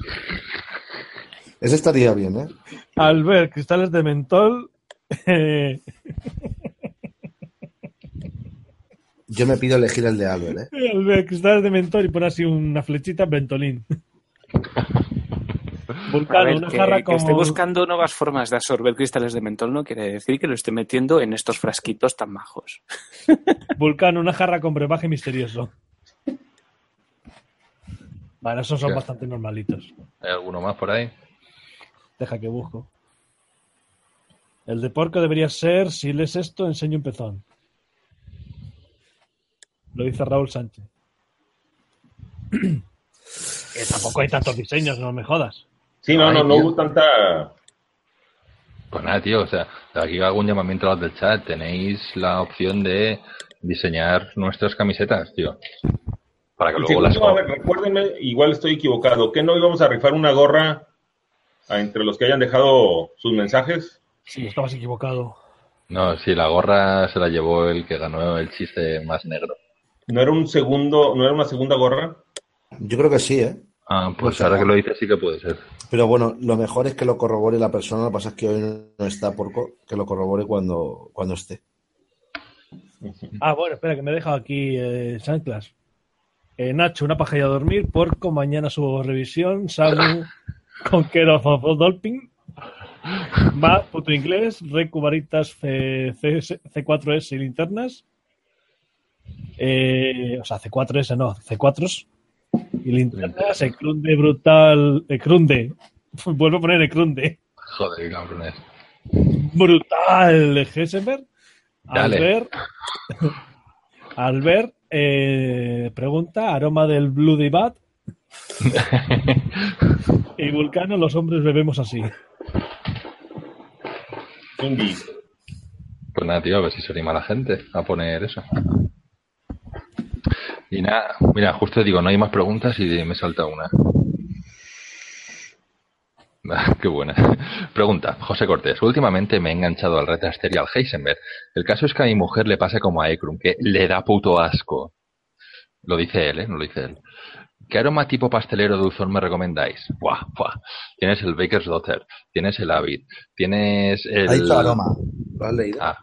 Ese estaría bien, ¿eh? Al ver cristales de mentol, eh, Yo me pido elegir el de Albert, ¿eh? al ver cristales de mentol y pone así una flechita Ventolín. Vulcano, ver, una que, jarra que como... esté buscando nuevas formas de absorber cristales de mentol no quiere decir que lo esté metiendo en estos frasquitos tan majos. Vulcano, una jarra con brebaje misterioso. Vale, esos son bastante normalitos. ¿Hay alguno más por ahí? Deja que busco. El de porco debería ser, si lees esto, enseño un pezón. Lo dice Raúl Sánchez. Que tampoco hay tantos diseños, no me jodas. Sí, no, Ay, no, no tío. hubo tanta. Pues nada, tío, o sea, aquí hago un llamamiento a los del chat. Tenéis la opción de diseñar nuestras camisetas, tío. Para que Y luego las... a ver, recuérdenme, igual estoy equivocado, que no íbamos a rifar una gorra a entre los que hayan dejado sus mensajes. Sí, estabas equivocado. No, sí, la gorra se la llevó el que ganó el chiste más negro. ¿No era un segundo, no era una segunda gorra? Yo creo que sí, ¿eh? Ah, pues ahora que lo dices sí que puede ser. Pero bueno, lo mejor es que lo corrobore la persona. Lo que pasa es que hoy no está porco, que lo corrobore cuando, cuando esté. Ah, bueno, espera, que me he dejado aquí eh, Sanclas. Eh, Nacho, una paja y a dormir. Porco, mañana subo revisión. Samu, con Care of Dolphin. Matt, puto inglés. Recu, varitas, C, C, 4 s y linternas. Eh, o sea, C4S no, C4s. Y linternas, Ecrunde brutal. Ecrunde. Vuelvo a poner Ecrunde. Joder, cabrones. brutal de Heisenberg. Al ver, al ver eh, pregunta, aroma del Bloody Bat. y Vulcano, los hombres bebemos así. Pues nada, tío, a ver si se anima la gente a poner eso. Y nada, mira, justo digo, no hay más preguntas y me salta una. Ah, Qué buena. Pregunta, José Cortés. Últimamente me he enganchado al Retaster y al Heisenberg. El caso es que a mi mujer le pasa como a Ekrum, que le da puto asco. Lo dice él, ¿eh? No lo dice él. ¿Qué aroma tipo pastelero dulzón me recomendáis? Buah, buah. Tienes el Baker's Daughter, tienes el Avid, tienes el... Ha dicho aroma. ¿Lo has leído? Ah.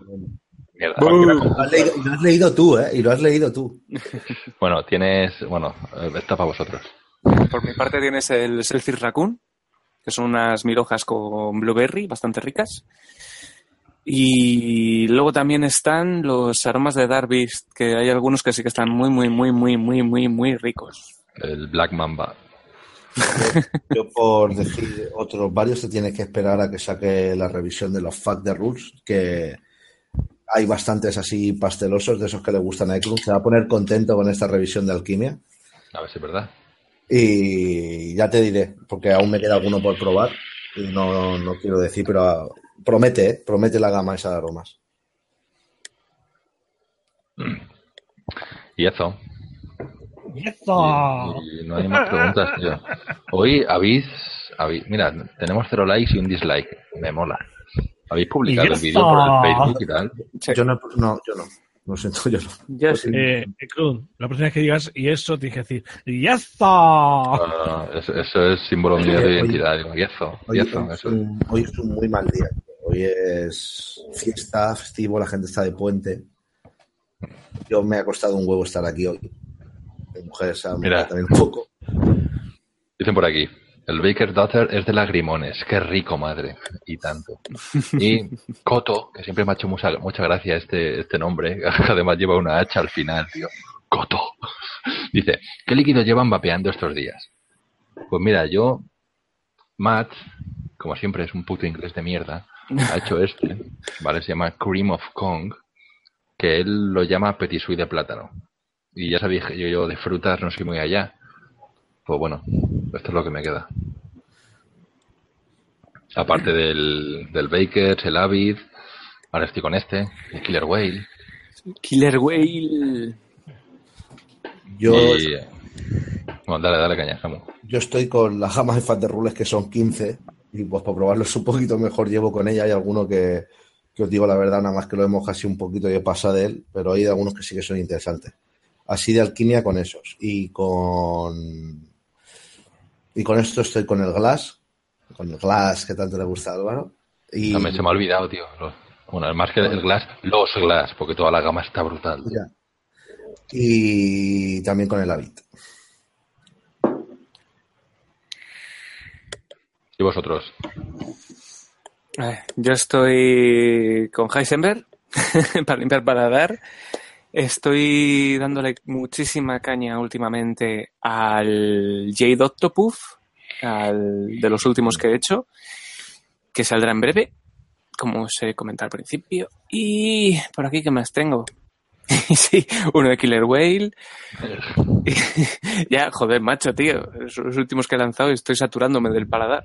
Mierda. Lo has leído, y lo has leído tú, ¿eh? Y lo has leído tú. Bueno, tienes... Bueno, está para vosotros. Por mi parte tienes el Selfie Raccoon, que son unas mil hojas con blueberry bastante ricas. Y luego también están los aromas de Darby's, que hay algunos que sí que están muy, muy, muy, muy, muy, muy, muy ricos. El Black Mamba. Yo por decir otros varios te tienes que esperar a que saque la revisión de los Fact the Rules, que hay bastantes así pastelosos de esos que le gustan a Eklund. Se va a poner contento con esta revisión de alquimia. A ver si es verdad. Y ya te diré, porque aún me queda alguno por probar. Y no, no quiero decir, pero ah, promete, ¿eh? promete la gama esa de aromas. Y eso. ¡Eso! Y no hay más preguntas, tío. Hoy habéis, habéis- mira, tenemos cero likes y un dislike. Me mola. ¿Habéis publicado el vídeo por el. Facebook y tal? Sí. Yo no, no, yo no. Lo siento, yo no. Yo sí. Eh, la próxima vez que digas y eso, tienes que decir ¡Y eso! Ah, eso, eso es símbolo mío de identidad. Yezo, Hoy, yezo, hoy es eso un, hoy es un muy mal día. Hoy es fiesta, festivo, la gente está de puente. Yo me ha costado un huevo estar aquí hoy. Mi mujer se ha también un poco. Dicen por aquí, el Baker Daughter es de lagrimones. Qué rico, madre. Y tanto. Y Coto, que siempre me ha hecho mucha, mucha gracia este, este nombre, además lleva una hacha al final, tío. Coto. Dice, ¿qué líquido llevan vapeando estos días? Pues mira, yo, Matt, como siempre es un puto inglés de mierda, ha hecho este, ¿vale? Se llama Cream of Kong, que él lo llama Petit de plátano. Y ya sabéis que yo, yo de frutas no soy muy allá. Pues bueno, esto es lo que me queda. Aparte del, del Bakers, el Avid, ahora estoy con este, el Killer Whale. Killer Whale. Yo, Y, bueno, dale, dale caña, Samu. yo estoy con la gama de fat de rules que son 15 y pues para probarlos un poquito mejor llevo con ella. Hay alguno que, que os digo la verdad, nada más que lo hemos casi un poquito y he pasado de él, pero hay algunos que sí que son interesantes. Así de alquimia con esos. Y con. Y con esto estoy con el Glass. Con el Glass que tanto le gusta a Álvaro. Y, También se me ha olvidado, tío. Bueno, más que el Glass, los Glass, porque toda la gama está brutal. ya. y también con el Habit. ¿Y vosotros? Eh, Yo estoy con Heisenberg para limpiar paladar. Estoy dándole muchísima caña últimamente al Jade Octopuff, al de los últimos que he hecho, que saldrá en breve, como os he comentado al principio. Y por aquí, ¿qué más tengo? sí, uno de Killer Whale. ya, joder, macho, tío. Los últimos que he lanzado y estoy saturándome del paladar.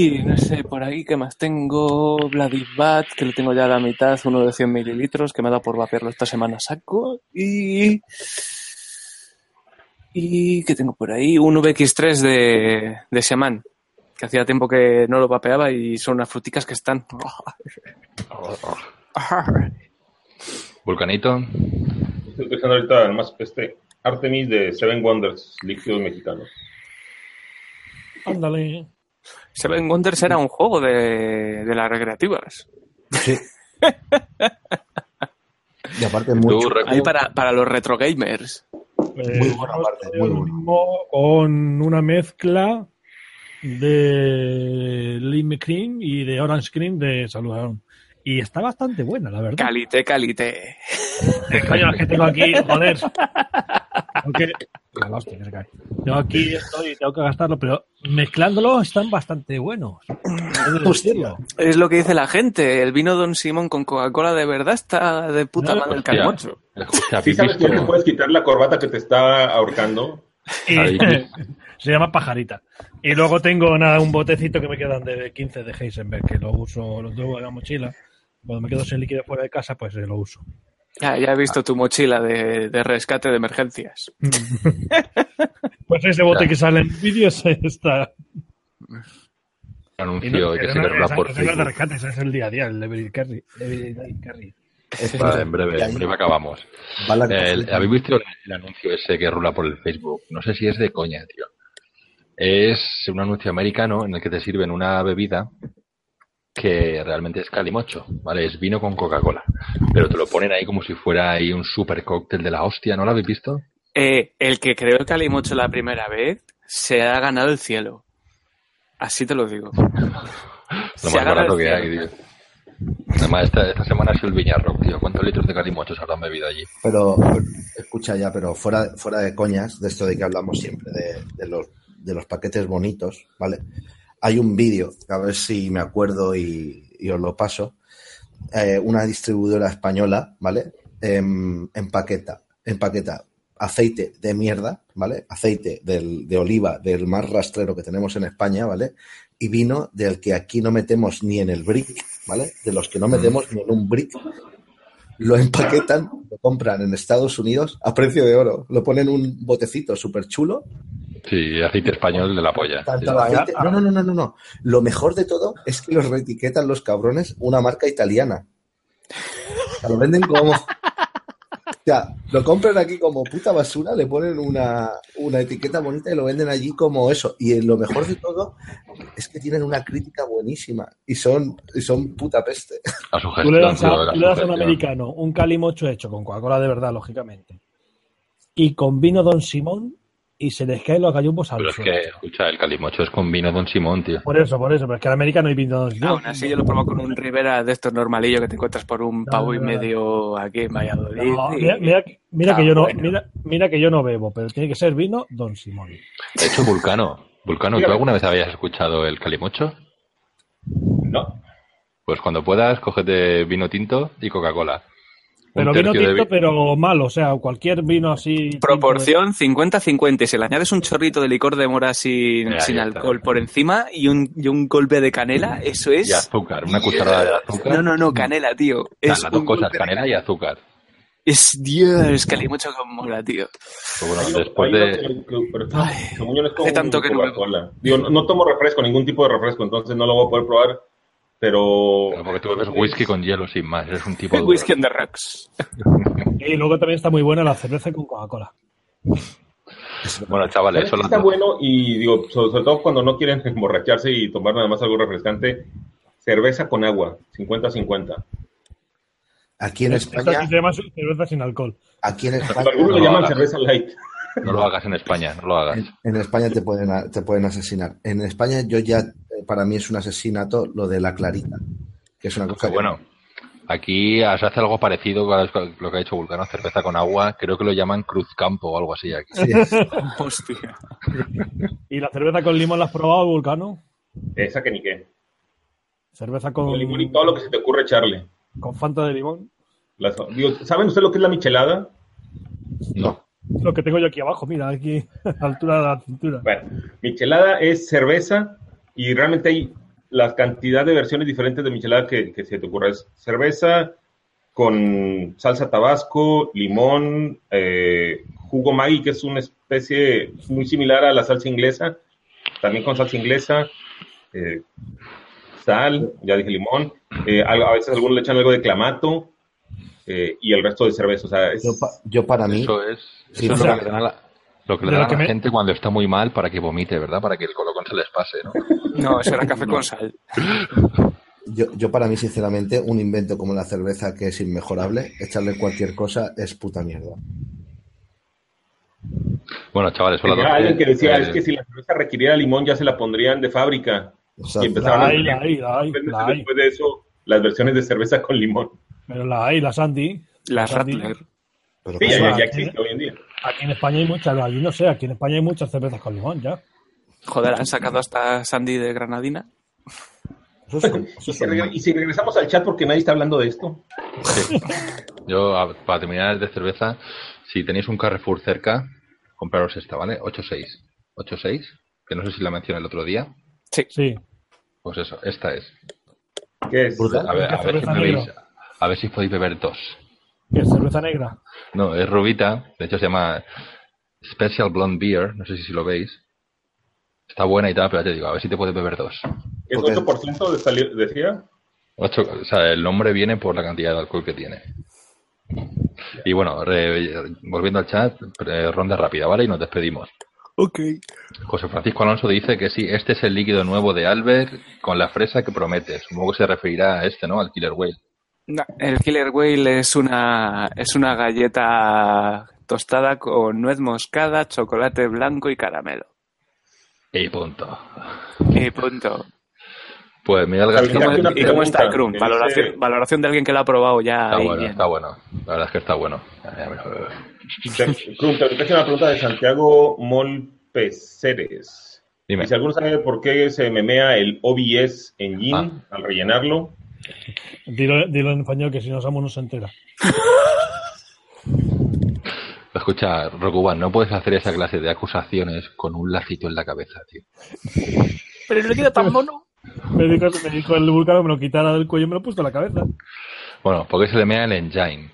Y no sé, por ahí, ¿qué más tengo? Bloody Bat, que lo tengo ya a la mitad, uno de 100 mililitros, que me ha dado por vapearlo esta semana saco. Y. Y. ¿Qué tengo por ahí? Un VX3 de, de Shaman, que hacía tiempo que no lo vapeaba y son unas fruticas que están. Vulcanito, Estoy utilizando ahorita más este Artemis de Seven Wonders, líquido mexicano. Ándale. Seven Wonders era un juego de, de las recreativas. Sí. y aparte, mucho. Ahí para, para los retro gamers. Eh, Muy buena parte, muy mismo Con una mezcla de Lime Cream y de Orange Cream de Saludón. Y está bastante buena, la verdad. Calite, calite. Coño, es que tengo aquí, joder. Tengo que- la hostia que se cae. Tengo aquí esto y tengo que gastarlo, pero mezclándolo están bastante buenos. Hostia. Es lo que dice la gente. El vino Don Simón con Coca-Cola de verdad está de puta No, madre el. Escucha, ¿Sí ¿habéis sabes que te visto? puedes quitar la corbata que te está ahorcando? Y- se llama pajarita. Y luego tengo nada, un botecito que me quedan de 15 de Heisenberg, que lo uso, lo tengo en la mochila. Cuando me quedo sin líquido fuera de casa, pues eh, lo uso. Ya, ya he visto tu mochila de, de rescate de emergencias. Pues ese bote Ya. que sale en vídeos está. Anuncio y que se no- esa- por no de rescate, ese es el día a día, el Every Carry. Carry. Vale, en breve, en breve acabamos. Eh, el-. ¿Habéis visto el, el anuncio ese que rula por el Facebook? No sé si es de coña, tío. Es un anuncio americano en el que te sirven una bebida que realmente es calimocho, ¿vale? Es vino con Coca-Cola. Pero te lo ponen ahí como si fuera ahí un super cóctel de la hostia, ¿no lo habéis visto? Eh, el que creó el calimocho la primera vez se ha ganado el cielo. Así te lo digo. Lo Se más ha ganado barato el que cielo. hay, tío. Además, esta, esta semana ha sido el Viñarro, tío. ¿Cuántos litros de calimochos habrán bebido allí? Pero, escucha ya, pero fuera, fuera de coñas, de esto de que hablamos siempre, de, de los, de los paquetes bonitos, ¿vale? Hay un vídeo, a ver si me acuerdo y, os lo paso. Eh, una distribuidora española, ¿vale? Em, empaqueta, empaqueta aceite de mierda, ¿vale? Aceite de oliva del más rastrero que tenemos en España, ¿vale? Y vino del que aquí no metemos ni en el brick, ¿vale? De los que no metemos ni en un brick, lo empaquetan, lo compran en Estados Unidos a precio de oro, lo ponen en un botecito súper chulo Sí, aceite español de la polla. Aceite- No, no, no, no, no, no. Lo mejor de todo es que los reetiquetan los cabrones una marca italiana. O sea, lo venden como. O sea, lo compran aquí como puta basura, le ponen una, una etiqueta bonita y lo venden allí como eso. Y lo mejor de todo es que tienen una crítica buenísima y son, y son puta peste. A su Tú le das, a, tú le das a un americano un calimocho hecho con Coca-Cola de verdad, lógicamente, y con vino Don Simón, y se les caen los gallumbos al Pero es que, escucha, el calimocho es con vino Don Simón, tío. Por eso, por eso, pero es que el americano hay vino Don Simón. Aún así, yo lo probo con un Rivera de estos normalillos que te encuentras por un pavo y no, no. medio aquí en Valladolid. No, y- mira, mira- mira Ah, que yo no, bueno. mira, mira que yo no bebo, pero tiene que ser vino Don Simón. De hecho, Vulcano. Vulcano, ¿tú alguna vez habías escuchado el calimocho? No. Pues cuando puedas, cógete vino tinto y Coca-Cola. Pero vino de tinto, pero malo, o sea, cualquier vino así. Proporción 50-50. Y si le añades un chorrito de licor de mora sin, Ya, sin ya está. alcohol por encima y un, y un golpe de canela, eso es. Y azúcar, una cucharada de azúcar. No, no, no, canela, tío. Es las dos cosas, canela y azúcar. Es Dios, calimocho con mola, tío. Pues bueno, Hay uno- después de... que- que- pero hace tanto que no. Digo, no, no tomo refresco, ningún tipo de refresco, entonces no lo voy a poder probar. Pero. Claro, Porque tú bebes whisky con hielo sin más, eres un tipo. Whisky on the rocks. Y luego también está muy buena la cerveza con Coca-Cola. Bueno, chavales, ¿Sabes son qué las está bueno y digo, sobre, sobre todo cuando no quieren emborracharse y tomar nada más algo refrescante, cerveza con agua, 50-50. Aquí en España, se llama cerveza sin alcohol. aquí en España, Algunos no lo llaman hagas. cerveza light. No lo hagas en España, no lo hagas. en, en España te pueden, te pueden asesinar. En España yo ya, para mí es un asesinato lo de la clarita, que es una cosa Que bueno, aquí se hace algo parecido a lo que ha hecho Vulcano, cerveza con agua. Creo que lo llaman Cruz Campo o algo así aquí. sí, Hostia. ¿Y la cerveza con limón la has probado, Vulcano? Esa que ni qué. Cerveza Con con, limón y todo lo que se te ocurre echarle. con Fanta de limón. Las- digo, ¿Saben ustedes lo que es la michelada? No. Lo que tengo yo aquí abajo, mira, aquí, a la altura de la cintura. Bueno, michelada es cerveza y realmente hay la cantidad de versiones diferentes de michelada que, que se te ocurra. Es cerveza con salsa tabasco, limón, eh, jugo Maggi, que es una especie muy similar a la salsa inglesa, también con salsa inglesa, eh, sal, ya dije limón, eh, a veces algunos le echan algo de clamato eh, y el resto de cerveza. O sea, es, yo, pa- yo para mí, Eso es, lo que le dan a la, la me- gente cuando está muy mal para que vomite, ¿verdad? Para que el colocón se les pase, ¿no? No, eso era café con sal. yo, yo para mí sinceramente un invento como la cerveza que es inmejorable, echarle cualquier cosa es puta mierda. Bueno, chavales, Había dos. alguien que decía, Eh, es que si la cerveza requiriera limón ya se la pondrían de fábrica. O sea, Y empezaron La a hay, la hay, la hay, la hay. después de eso las versiones de cerveza con limón. Pero la hay, la Sandy. La Sandy. Rattler. pero Sí, que ya, ya existe hoy en día. Aquí en España hay muchas, allí no sé, aquí en España hay muchas cervezas con limón ya. Joder, han sacado hasta Sandy de Granadina. eso es- eso Y si, regre- y si regresamos al chat porque nadie está hablando de esto. sí. Yo, a- para terminar de cerveza, si tenéis un Carrefour cerca, compraros esta, ¿vale? 8.6. 8.6, que no sé si la mencioné el otro día. Sí. Pues eso, esta es. ¿Qué es? A ver, a ver si a ver si podéis beber dos. ¿Qué es cerveza negra? No, es rubita, de hecho se llama Special Blonde Beer, no sé si, lo veis. Está buena y tal, pero ya te digo, a ver si te puedes beber dos. ¿Es Ok. 8% de sali- decía? Ocho, o sea, el nombre viene por la cantidad de alcohol que tiene. Y bueno, re- volviendo al chat, ronda rápida, ¿vale? Y nos despedimos. Ok. José Francisco Alonso dice que sí, este es el líquido nuevo de Albert con la fresa que promete. Supongo que se referirá a este, ¿no? Al Killer Whale. No, el Killer Whale es una, es una galleta tostada con nuez moscada, chocolate blanco y caramelo. Y punto. Y punto. Pues Miguel ¿Y García cómo, y cómo está el Krum? Valoración, dice- valoración de alguien que lo ha probado ya. Está ahí bueno, bien. está bueno. La verdad es que está bueno. Te- Krum, te tengo una pregunta de Santiago Molpeceres. Dime. Y si alguno sabe por qué se memea el OBS en Yin Ah. al rellenarlo, Dilo, dilo en español que si no Samu no se entera. Escucha, Rokuban, no puedes hacer esa clase de acusaciones con un lacito en la cabeza, tío. Pero el líquido tan mono. Me dijo, me dijo el vulcano que me lo quitara del cuello y me lo he puesto en la cabeza. Bueno, porque se le mea el engine.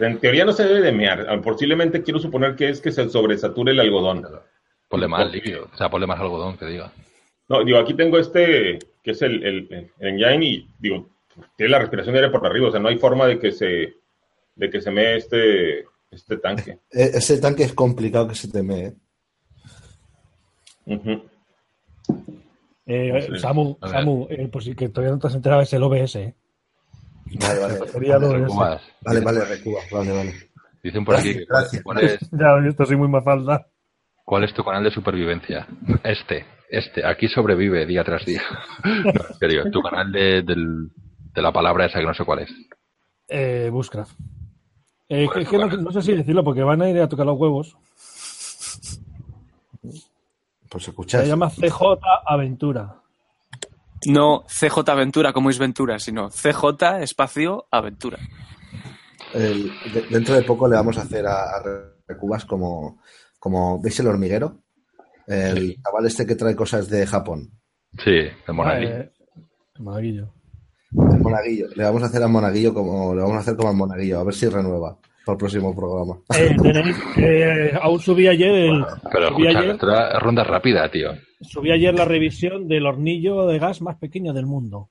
En teoría no se debe de mear. Posiblemente quiero suponer que es que se sobresature el algodón. Ponle más líquido. O sea, ponle más algodón, que diga. No, digo, aquí tengo este, que es el, el, el engine y, digo, tiene la respiración aérea por arriba, o sea, no hay forma de que se, de que se me este, este tanque. E- Ese tanque es complicado que se teme, ¿eh? Ujú. Eh, Sí. Samu. Samu, eh, por si que todavía no te has enterado, es el OBS. ¿eh? Vale, vale. Sería el OBS. Recubas. Vale, vale, Recuba. Vale, vale. Dicen por aquí que cuál, Gracias. cuál es, Ya he visto, soy muy más falda. cuál es tu canal de supervivencia. Este, este. Aquí sobrevive día tras día. No, en serio, tu canal de, del- de la palabra esa que no sé cuál es. Eh, Bushcraft. Eh, que- no, sé si decirlo porque van a ir a tocar los huevos. Pues escuchad. Se llama CJ Aventura. No CJ Aventura como es Ventura, sino CJ espacio Aventura. el- de- dentro de poco le vamos a hacer a, a Recubas como, como. ¿Veis el hormiguero? El chaval este que trae cosas de Japón. Sí, de Monaguillo. Eh, Monaguillo. El monaguillo. Le vamos a hacer al monaguillo como. Le vamos a hacer como al monaguillo, a ver si renueva para el próximo programa. Eh, tenéis, eh, aún subí ayer el, Pero subí escucha, ayer, era ronda rápida, tío. subí ayer la revisión del hornillo de gas más pequeño del mundo.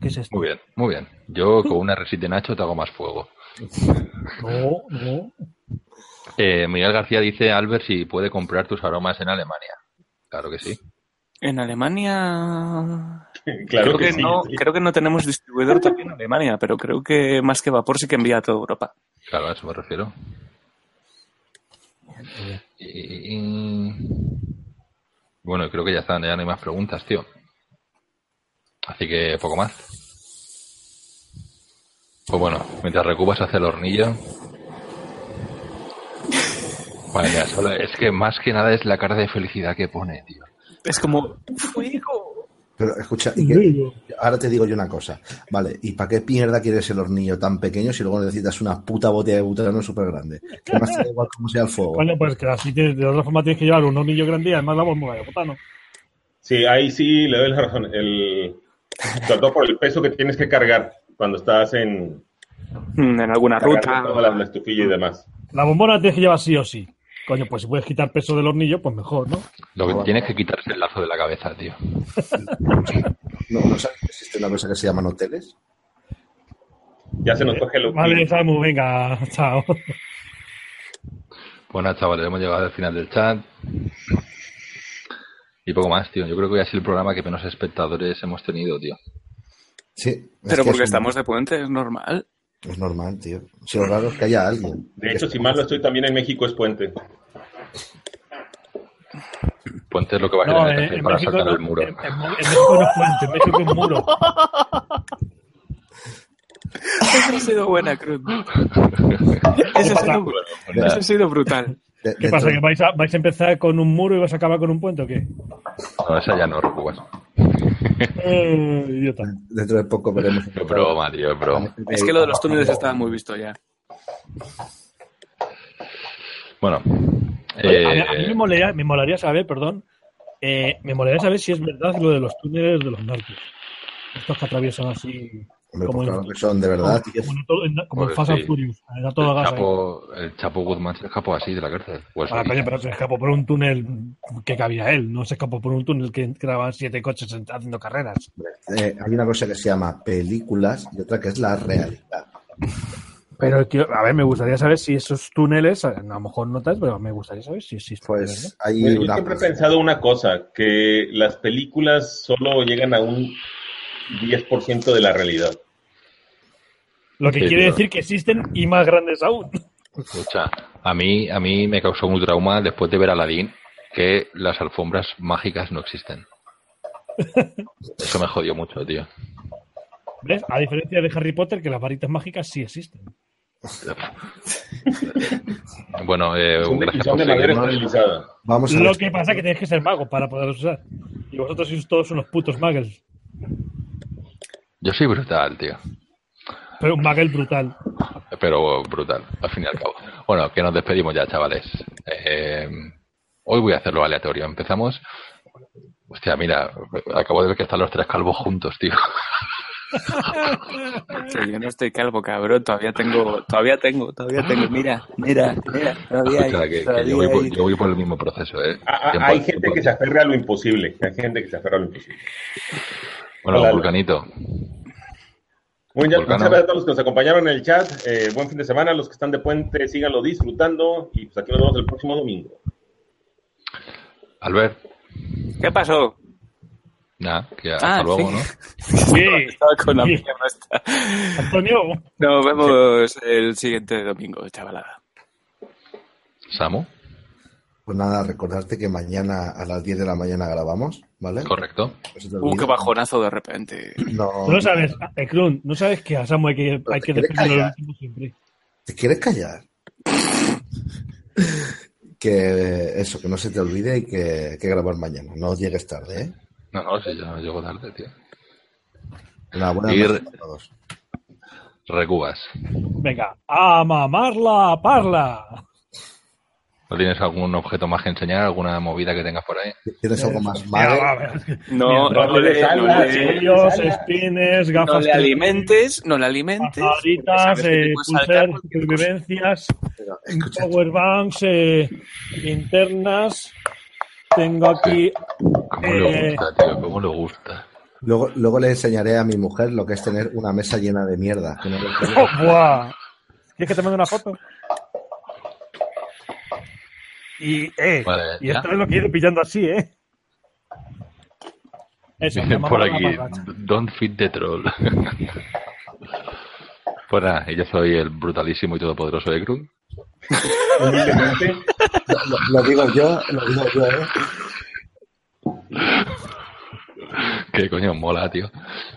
¿Qué es esto? Muy bien, muy bien. Yo con una resita de Nacho te hago más fuego. No, no. Eh, Miguel García dice, Albert, si puede comprar tus aromas en Alemania. Claro que sí. En Alemania. Claro creo, que, que sí. no, sí. creo que no tenemos distribuidor todavía en Alemania, pero creo que más que vapor sí que envía a toda Europa. Claro, a eso me refiero. Y- y- Bueno, creo que ya están, ya no hay más preguntas, tío. Así que poco más. Pues bueno, mientras recubas hacia el hornillo. Solo- es que más que nada es la cara de felicidad que pone, tío. Es como. ¡Fuego! Pero escucha, y que- ahora te digo yo una cosa. Vale, ¿y para qué mierda quieres el hornillo tan pequeño si luego necesitas una puta botella de butano súper grande? Que más te da igual cómo sea el fuego. Coño, pues que así tienes, de otra forma tienes que llevar un hornillo grande y además la bomba de botano. Sí, ahí sí le doy la razón. El, sobre todo por el peso que tienes que cargar cuando estás en Mm, En alguna ruta. la, la estufilla y demás. La bombona tienes que llevar sí o sí. Coño, pues si puedes quitar peso del hornillo, pues mejor, ¿no? Lo que Ah, tienes que quitarse el lazo de la cabeza, tío. No, no sabes que existe una cosa que se llaman hoteles. Ya se nos coge el Vale, Samu, venga, chao. Bueno, chavales, hemos llegado al final del chat. Y poco más, tío. Yo creo que hoy ha sido el programa que menos espectadores hemos tenido, tío. Sí. es Pero que porque es, estamos de puente, es normal. Es normal, tío. Si lo raro es que haya alguien. De hecho, si mal no estoy, también en México es puente. Puente es lo que va a No, en, en para México saltar no, el muro. en, en- en México no es puente, en México es muro. Esa ha sido buena, Cruz. Esa ha sido, esa ha sido brutal. De- ¿Qué dentro- pasa? ¿Que vais a, vais a empezar con un muro y vas a acabar con un puente o qué? No, esa ya no recubas. Eh, idiota. Dentro de poco veremos. Es broma, tío, es broma. Es que lo de los túneles estaba muy visto ya. Bueno. A, mí, eh, a mí me, molaría, me molaría saber, perdón, eh, me molaría saber si es verdad lo de los túneles de los narcos. Estos que atraviesan así, Hombre, como pues claro que son de verdad. como en, Pues Fast and sí. Furious. Era todo el, gas ahí. Chapo, el Chapo Guzmán se escapó así de la cárcel. Pues, Ah, coño, pero se escapó por un túnel que cabía él, no se escapó por un túnel que graban siete coches en- haciendo carreras. Eh, hay una cosa que se llama películas y otra que es la realidad. Pero, tío, a ver, me gustaría saber si esos túneles, a lo mejor no tal, pero me gustaría saber si existen. Pues hay Yo siempre he pensado una cosa, que las películas solo llegan a un 10% de la realidad. Lo que Sí, quiere tío. decir que existen y más grandes aún. Escucha, a mí, a mí me causó un trauma después de ver Aladdin que las alfombras mágicas no existen. Eso me jodió mucho, tío. ¿Ves? A diferencia de Harry Potter, que las varitas mágicas sí existen. Bueno, eh, Son de, son de. Vamos a Lo ver. que pasa es que tienes que ser mago para poderlos usar. Y vosotros sois todos unos putos muggles. Yo soy brutal, tío. Pero un muggle brutal. Pero brutal, al fin y al cabo. Bueno, que nos despedimos ya, chavales. Eh, hoy voy a hacerlo aleatorio. Empezamos. Hostia, mira, acabo de ver que están los tres calvos juntos, tío. Yo no estoy calvo, cabrón. Todavía tengo, todavía tengo, todavía tengo. Mira, mira, mira. Todavía hay, que todavía yo, voy por, yo voy por el mismo proceso, ¿eh? Ah, ah, Tiempo- hay gente tiempo- que se aferra a lo imposible. Hay gente que se aferra a lo imposible. Bueno, Hola. Vulcanito. Muy bien, muchas gracias a todos los que nos acompañaron en el chat. Eh, buen fin de semana. Los que están de puente, síganlo disfrutando. Y pues aquí nos vemos el próximo domingo. Albert, ¿Qué pasó? nada, que hasta Ah, luego, sí. ¿no? Sí. Estaba con la Sí. mierda esta. Antonio, Nos vemos el siguiente domingo, chavalada. Samu, Pues nada, recordarte que mañana a las 10 de la mañana grabamos, ¿vale? correcto. Te Uh, qué bajonazo de repente. No, no sabes, Ekrun, no sabes que a Samu hay que, hay que te quieres defenderlo siempre. ¿Te quieres callar? que eso, que no se te olvide y que que grabar mañana. No llegues tarde, ¿eh? No, no, si yo no llego tarde, tío. Una buena Ir- noche a todos. Recubas. Venga, a mamarla, parla. ¿No tienes algún objeto más que enseñar? ¿Alguna movida que tengas por ahí? ¿Tienes algo más malo? No, no, le, no le- spines, no alimentes, no le alimentes. pajaritas, eh, pulser, supervivencias, powerbanks, eh, linternas. Tengo aquí ¿Cómo le Eh. gusta, tío? ¿Cómo le gusta? luego, luego le enseñaré a mi mujer lo que es tener una mesa llena de mierda. que no le puedo- ¡Oh, buah! ¿Quieres que te mande una foto? Y, eh, Vale, y ¿ya? esto es lo ido pillando así, ¿eh? Eso, por aquí, don't feed the troll. pues nada, y yo soy el brutalísimo y todopoderoso Ekrun. Humildemente, Lo, lo digo yo, lo digo yo, ¿eh? Que coño mola, tío.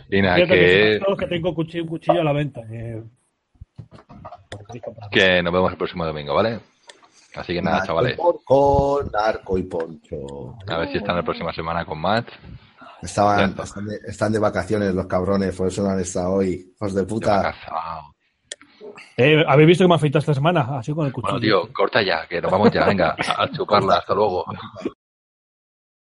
Y nada, Fíjate que que, tengo cuchillo, un cuchillo a la venta. eh. Que nos vemos el próximo domingo, ¿vale? Así que nada, Narco chavales. porco, narco y poncho. A ver si están la próxima semana con Matt. Estaban, están, de, están de vacaciones los cabrones, por eso no han estado hoy. Hijos de puta. Eh, ¿Habéis visto que me ha afeitado esta semana? Así con el cuchillo. Bueno, tío, corta ya, que nos vamos ya. Venga, a chuparla. Hasta luego.